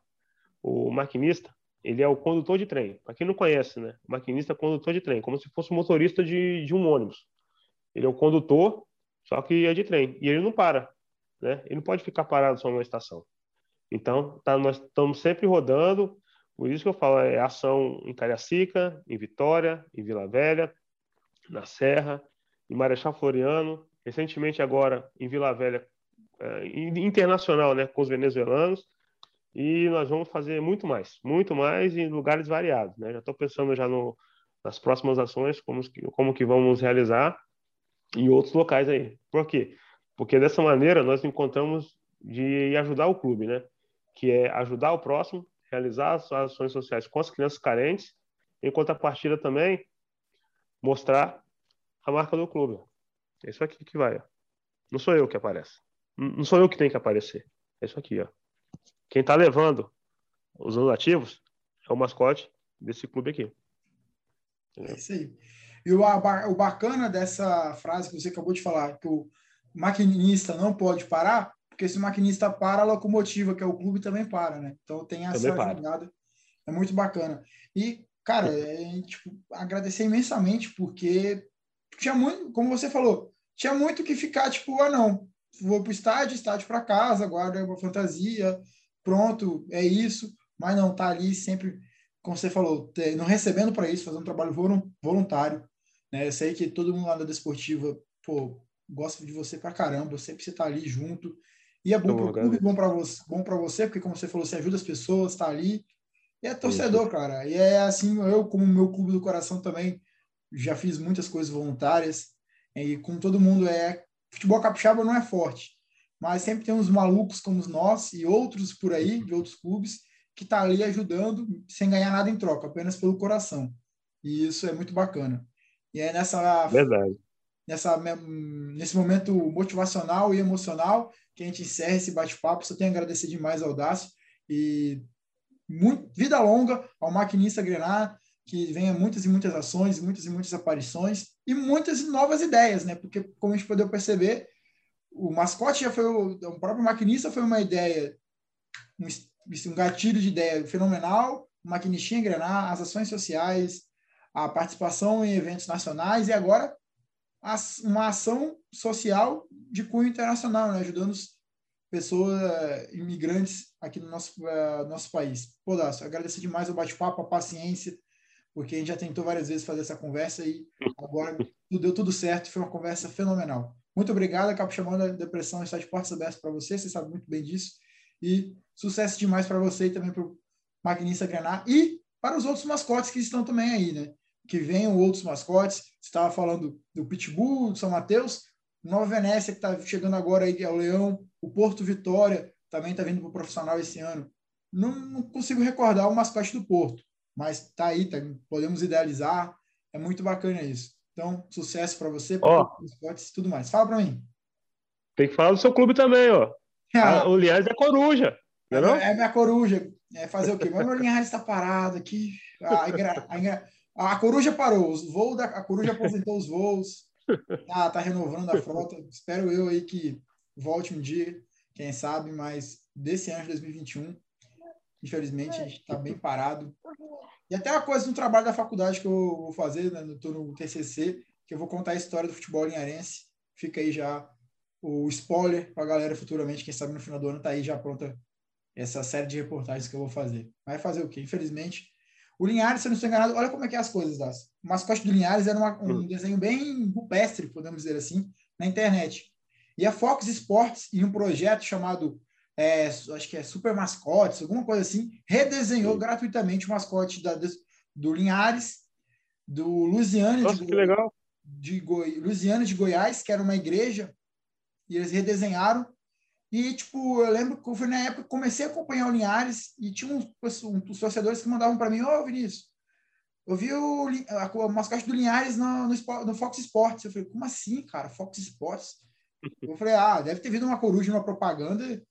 O maquinista, ele é o condutor de trem. Para quem não conhece, né? O maquinista é condutor de trem, como se fosse o motorista de, de um ônibus. Ele é o condutor, só que é de trem. E ele não para, né? Ele não pode ficar parado só numa estação. Então, tá, nós estamos sempre rodando, por isso que eu falo, é ação em Cariacica, em Vitória, em Vila Velha, na Serra, em Marechal Floriano, recentemente agora em Vila Velha, é, internacional, né, com os venezuelanos, e nós vamos fazer muito mais, muito mais em lugares variados, né? Já estou pensando já no, nas próximas ações, como, como que vamos realizar em outros locais aí. Por quê? Porque dessa maneira nós encontramos de ajudar o clube, né? Que é ajudar o próximo realizar as ações sociais com as crianças carentes, em contrapartida também mostrar a marca do clube. É isso aqui que vai. Ó. Não sou eu que aparece. Não sou eu que tem que aparecer. É isso aqui, ó. Quem está levando os ativos é o mascote desse clube aqui. É isso aí. E o, o bacana dessa frase que você acabou de falar, que o maquinista não pode parar, porque se o maquinista para, a locomotiva, que é o clube, também para, né? Então tem essa jogada. É muito bacana. E, cara, é, tipo, agradecer imensamente, porque tinha muito, como você falou, tinha muito que ficar, tipo, ah, não, vou pro estádio, estádio para casa, guarda uma fantasia, pronto, é isso. Mas não, tá ali sempre, como você falou, não recebendo para isso, fazendo um trabalho voluntário. Né? Eu sei que todo mundo lá da Desportiva, pô, gosta de você pra caramba, sempre você tá ali junto. E é bom para o clube, bom para você, bom para você, porque como você falou, você ajuda as pessoas, está ali. E é torcedor, Isso. cara. E é assim, eu como meu clube do coração também já fiz muitas coisas voluntárias e com todo mundo é futebol capixaba não é forte, mas sempre tem uns malucos como nós e outros por aí de outros clubes que tá ali ajudando sem ganhar nada em troca, apenas pelo coração. E isso é muito bacana. E é nessa Verdade. Nessa, nesse momento motivacional e emocional que a gente encerra esse bate-papo. Só tenho a agradecer demais ao Dácio e muito, vida longa ao maquinista Grenar, que venha muitas e muitas ações, muitas e muitas aparições e muitas novas ideias, né? Porque, como a gente pode perceber, o mascote já foi, o, o próprio maquinista foi uma ideia, um, um gatilho de ideia fenomenal, o maquinistinha Grenar, as ações sociais, a participação em eventos nacionais e agora uma ação social de cunho internacional, né? ajudando pessoas eh, imigrantes aqui no nosso, uh, nosso país. Pô, Dácio, agradecer demais o bate-papo, a paciência, porque a gente já tentou várias vezes fazer essa conversa e agora deu tudo certo, foi uma conversa fenomenal. Muito obrigado, acabo chamando a depressão está de portas abertas para você, você sabe muito bem disso. E sucesso demais para você e também para o Magnista Granar. E para os outros mascotes que estão também aí, né? Que venham outros mascotes. Você estava falando do Pitbull, do São Mateus, Nova Venécia, que está chegando agora aí, é o Leão, o Porto Vitória também está vindo para o profissional esse ano. Não, não, consigo recordar o mascote do Porto, mas está aí, tá, podemos idealizar. É muito bacana isso. Então, sucesso para você, para oh, os mascotes e tudo mais. Fala para mim. Tem que falar do seu clube também, ó. Ah, o Linhares é coruja. É, não? é minha coruja. É fazer o quê? Mas meu Linhares está parado aqui. A, a, a, coruja parou. Os voos da, a coruja aposentou os voos. Tá, tá renovando a frota. Espero eu aí que volte um dia, quem sabe, mas desse ano de 2021, infelizmente, a gente está bem parado. E até uma coisa no trabalho da faculdade que eu vou fazer, né? Estou no TCC, que eu vou contar a história do futebol linharense. Fica aí já o spoiler para a galera futuramente, quem sabe no final do ano tá aí já pronta essa série de reportagens que eu vou fazer. Vai fazer o quê? Infelizmente, o Linhares, se eu não estou enganado, olha como é que é as coisas, das. O mascote do Linhares era uma, um hum. desenho bem rupestre, podemos dizer assim, na internet. E a Fox Sports, em um projeto chamado, é, acho que é Super Mascotes, alguma coisa assim, redesenhou Sim. gratuitamente o mascote da, do Linhares, do Lusiane Nossa, de, que legal. de de Goiás, que era uma igreja, e eles redesenharam e, tipo, eu lembro que fui na época que comecei a acompanhar o Linhares e tinha uns, uns torcedores que mandavam para mim: Ô, oh, Vinícius, eu vi o, a, a mascote do Linhares no, no, no, Fox Sports. Eu falei: como assim, cara? Fox Sports? Eu falei: ah, deve ter vindo uma coruja numa propaganda.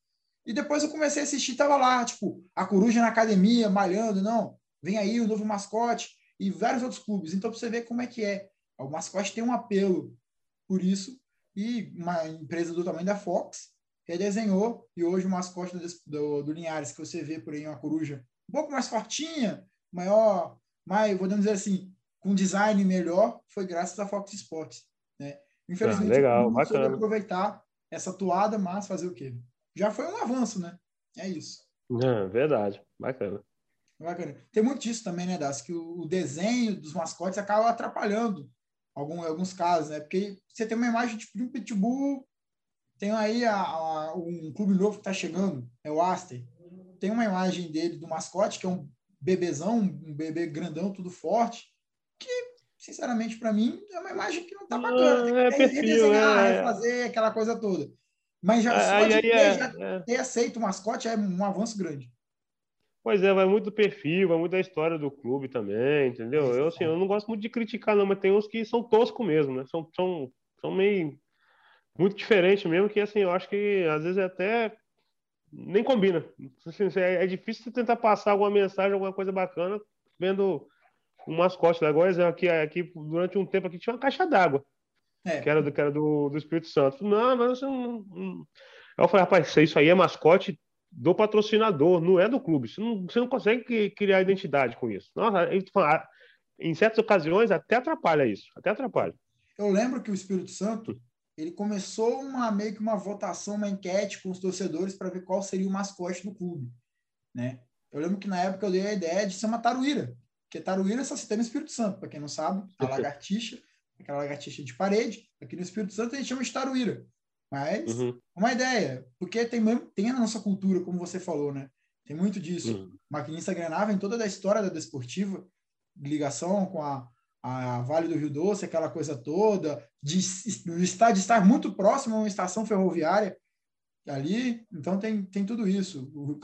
E depois eu comecei a assistir, tava lá, tipo, a coruja na academia, malhando, não, vem aí o novo mascote e vários outros clubes. Então, para você ver como é que é. O mascote tem um apelo por isso. E uma empresa do tamanho da Fox redesenhou e hoje o mascote do, do, do, Linhares, que você vê por aí, uma coruja um pouco mais fortinha, maior, mais, vou dizer assim, com design melhor, foi graças à Fox Sports. Né? Infelizmente, ah, legal, não soube aproveitar essa toada, mas fazer o quê? Já foi um avanço, né? É isso. É, verdade, bacana. Bacana. Tem muito disso também, né, Das? Que o, o desenho dos mascotes acaba atrapalhando algum, alguns casos, né? Porque você tem uma imagem tipo, de um pitbull tem aí a, a, um clube novo que está chegando, é o Aster. Tem uma imagem dele do mascote, que é um bebezão, um bebê grandão, tudo forte, que, sinceramente, para mim, é uma imagem que não está bacana. Tem que é perfil, redesenhar, é... refazer aquela coisa toda. Mas já, só aí, de ter, é, já é. ter aceito o mascote é um avanço grande. Pois é, vai muito do perfil, vai muito da história do clube também, entendeu? Eu, assim, eu não gosto muito de criticar, não, mas tem uns que são toscos mesmo, né? São, são, são meio muito diferente mesmo, que assim, eu acho que às vezes é até nem combina. Assim, é, é, difícil você tentar passar alguma mensagem, alguma coisa bacana, vendo um mascote. Igual exemplo, aqui, aqui durante um tempo aqui tinha uma caixa d'água. É. Que era, do, que era do, do Espírito Santo. Não, mas você não, não. Eu falei, rapaz, isso aí é mascote do patrocinador, não é do clube. Você não, você não consegue criar identidade com isso. Nossa, em certas ocasiões até atrapalha isso, até atrapalha. Eu lembro que o Espírito Santo ele começou uma meio que uma votação, uma enquete com os torcedores para ver qual seria o mascote do clube, né? Eu lembro que na época eu dei a ideia de ser uma taruíra, porque taruíra só se tem no Espírito Santo, para quem não sabe, a lagartixa, aquela lagartixa de parede, aqui no Espírito Santo a gente chama de taruíra. Mas uhum. uma ideia, porque tem tem na nossa cultura, como você falou, né? Tem muito disso. Uhum. Maquinista Granava em toda a história da desportiva, ligação com a a Vale do Rio Doce, aquela coisa toda, de, de, estar, de estar muito próximo a uma estação ferroviária ali, então tem, tem tudo isso. O,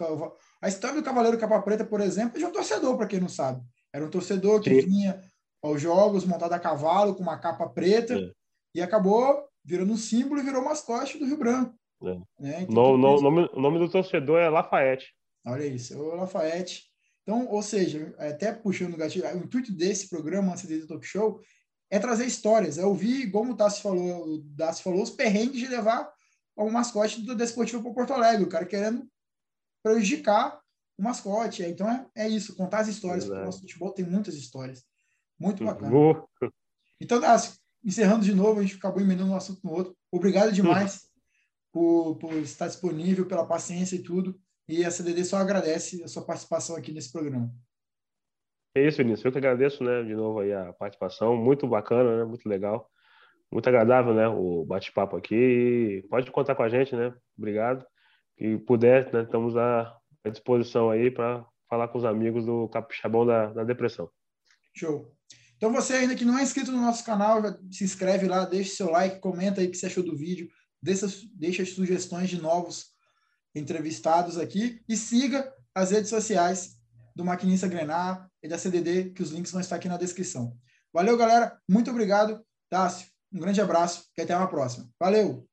a história do Cavaleiro Capa Preta, por exemplo, é de um torcedor, para quem não sabe. Era um torcedor que Sim. vinha aos jogos montado a cavalo, com uma capa preta, é. e acabou virando um símbolo e virou mascote do Rio Branco. É. Né? Então, no, no, nome, o nome do torcedor é Lafayette. Olha isso, é o Lafayette. Então, ou seja, até puxando o gatilho, o intuito desse programa, antes do talk show, é trazer histórias. É ouvir, como o Tassi falou, o Tassi falou, os perrengues de levar um mascote do Desportivo para Porto Alegre, o cara querendo prejudicar o mascote. Então, é, é isso, contar as histórias, porque o nosso futebol tem muitas histórias. Muito bacana. Então, Tassi, encerrando de novo, a gente acabou emendando um assunto no outro. Obrigado demais por, por estar disponível, pela paciência e tudo. E a CDD só agradece a sua participação aqui nesse programa. É isso, Vinícius. Eu que agradeço, né, de novo aí a participação. Muito bacana, né? Muito legal. Muito agradável, né, o bate-papo aqui. Pode contar com a gente, né? Obrigado. E puder, né, estamos à disposição aí para falar com os amigos do Capixabão da, da Depressão. Show. Então, você ainda que não é inscrito no nosso canal, se inscreve lá, deixe seu like, comenta aí o que você achou do vídeo, deixa, deixa sugestões de novos entrevistados aqui e siga as redes sociais do Maquinista Grenar e da CDD, que os links vão estar aqui na descrição. Valeu, galera. Muito obrigado. Tássio, um grande abraço e até uma próxima. Valeu!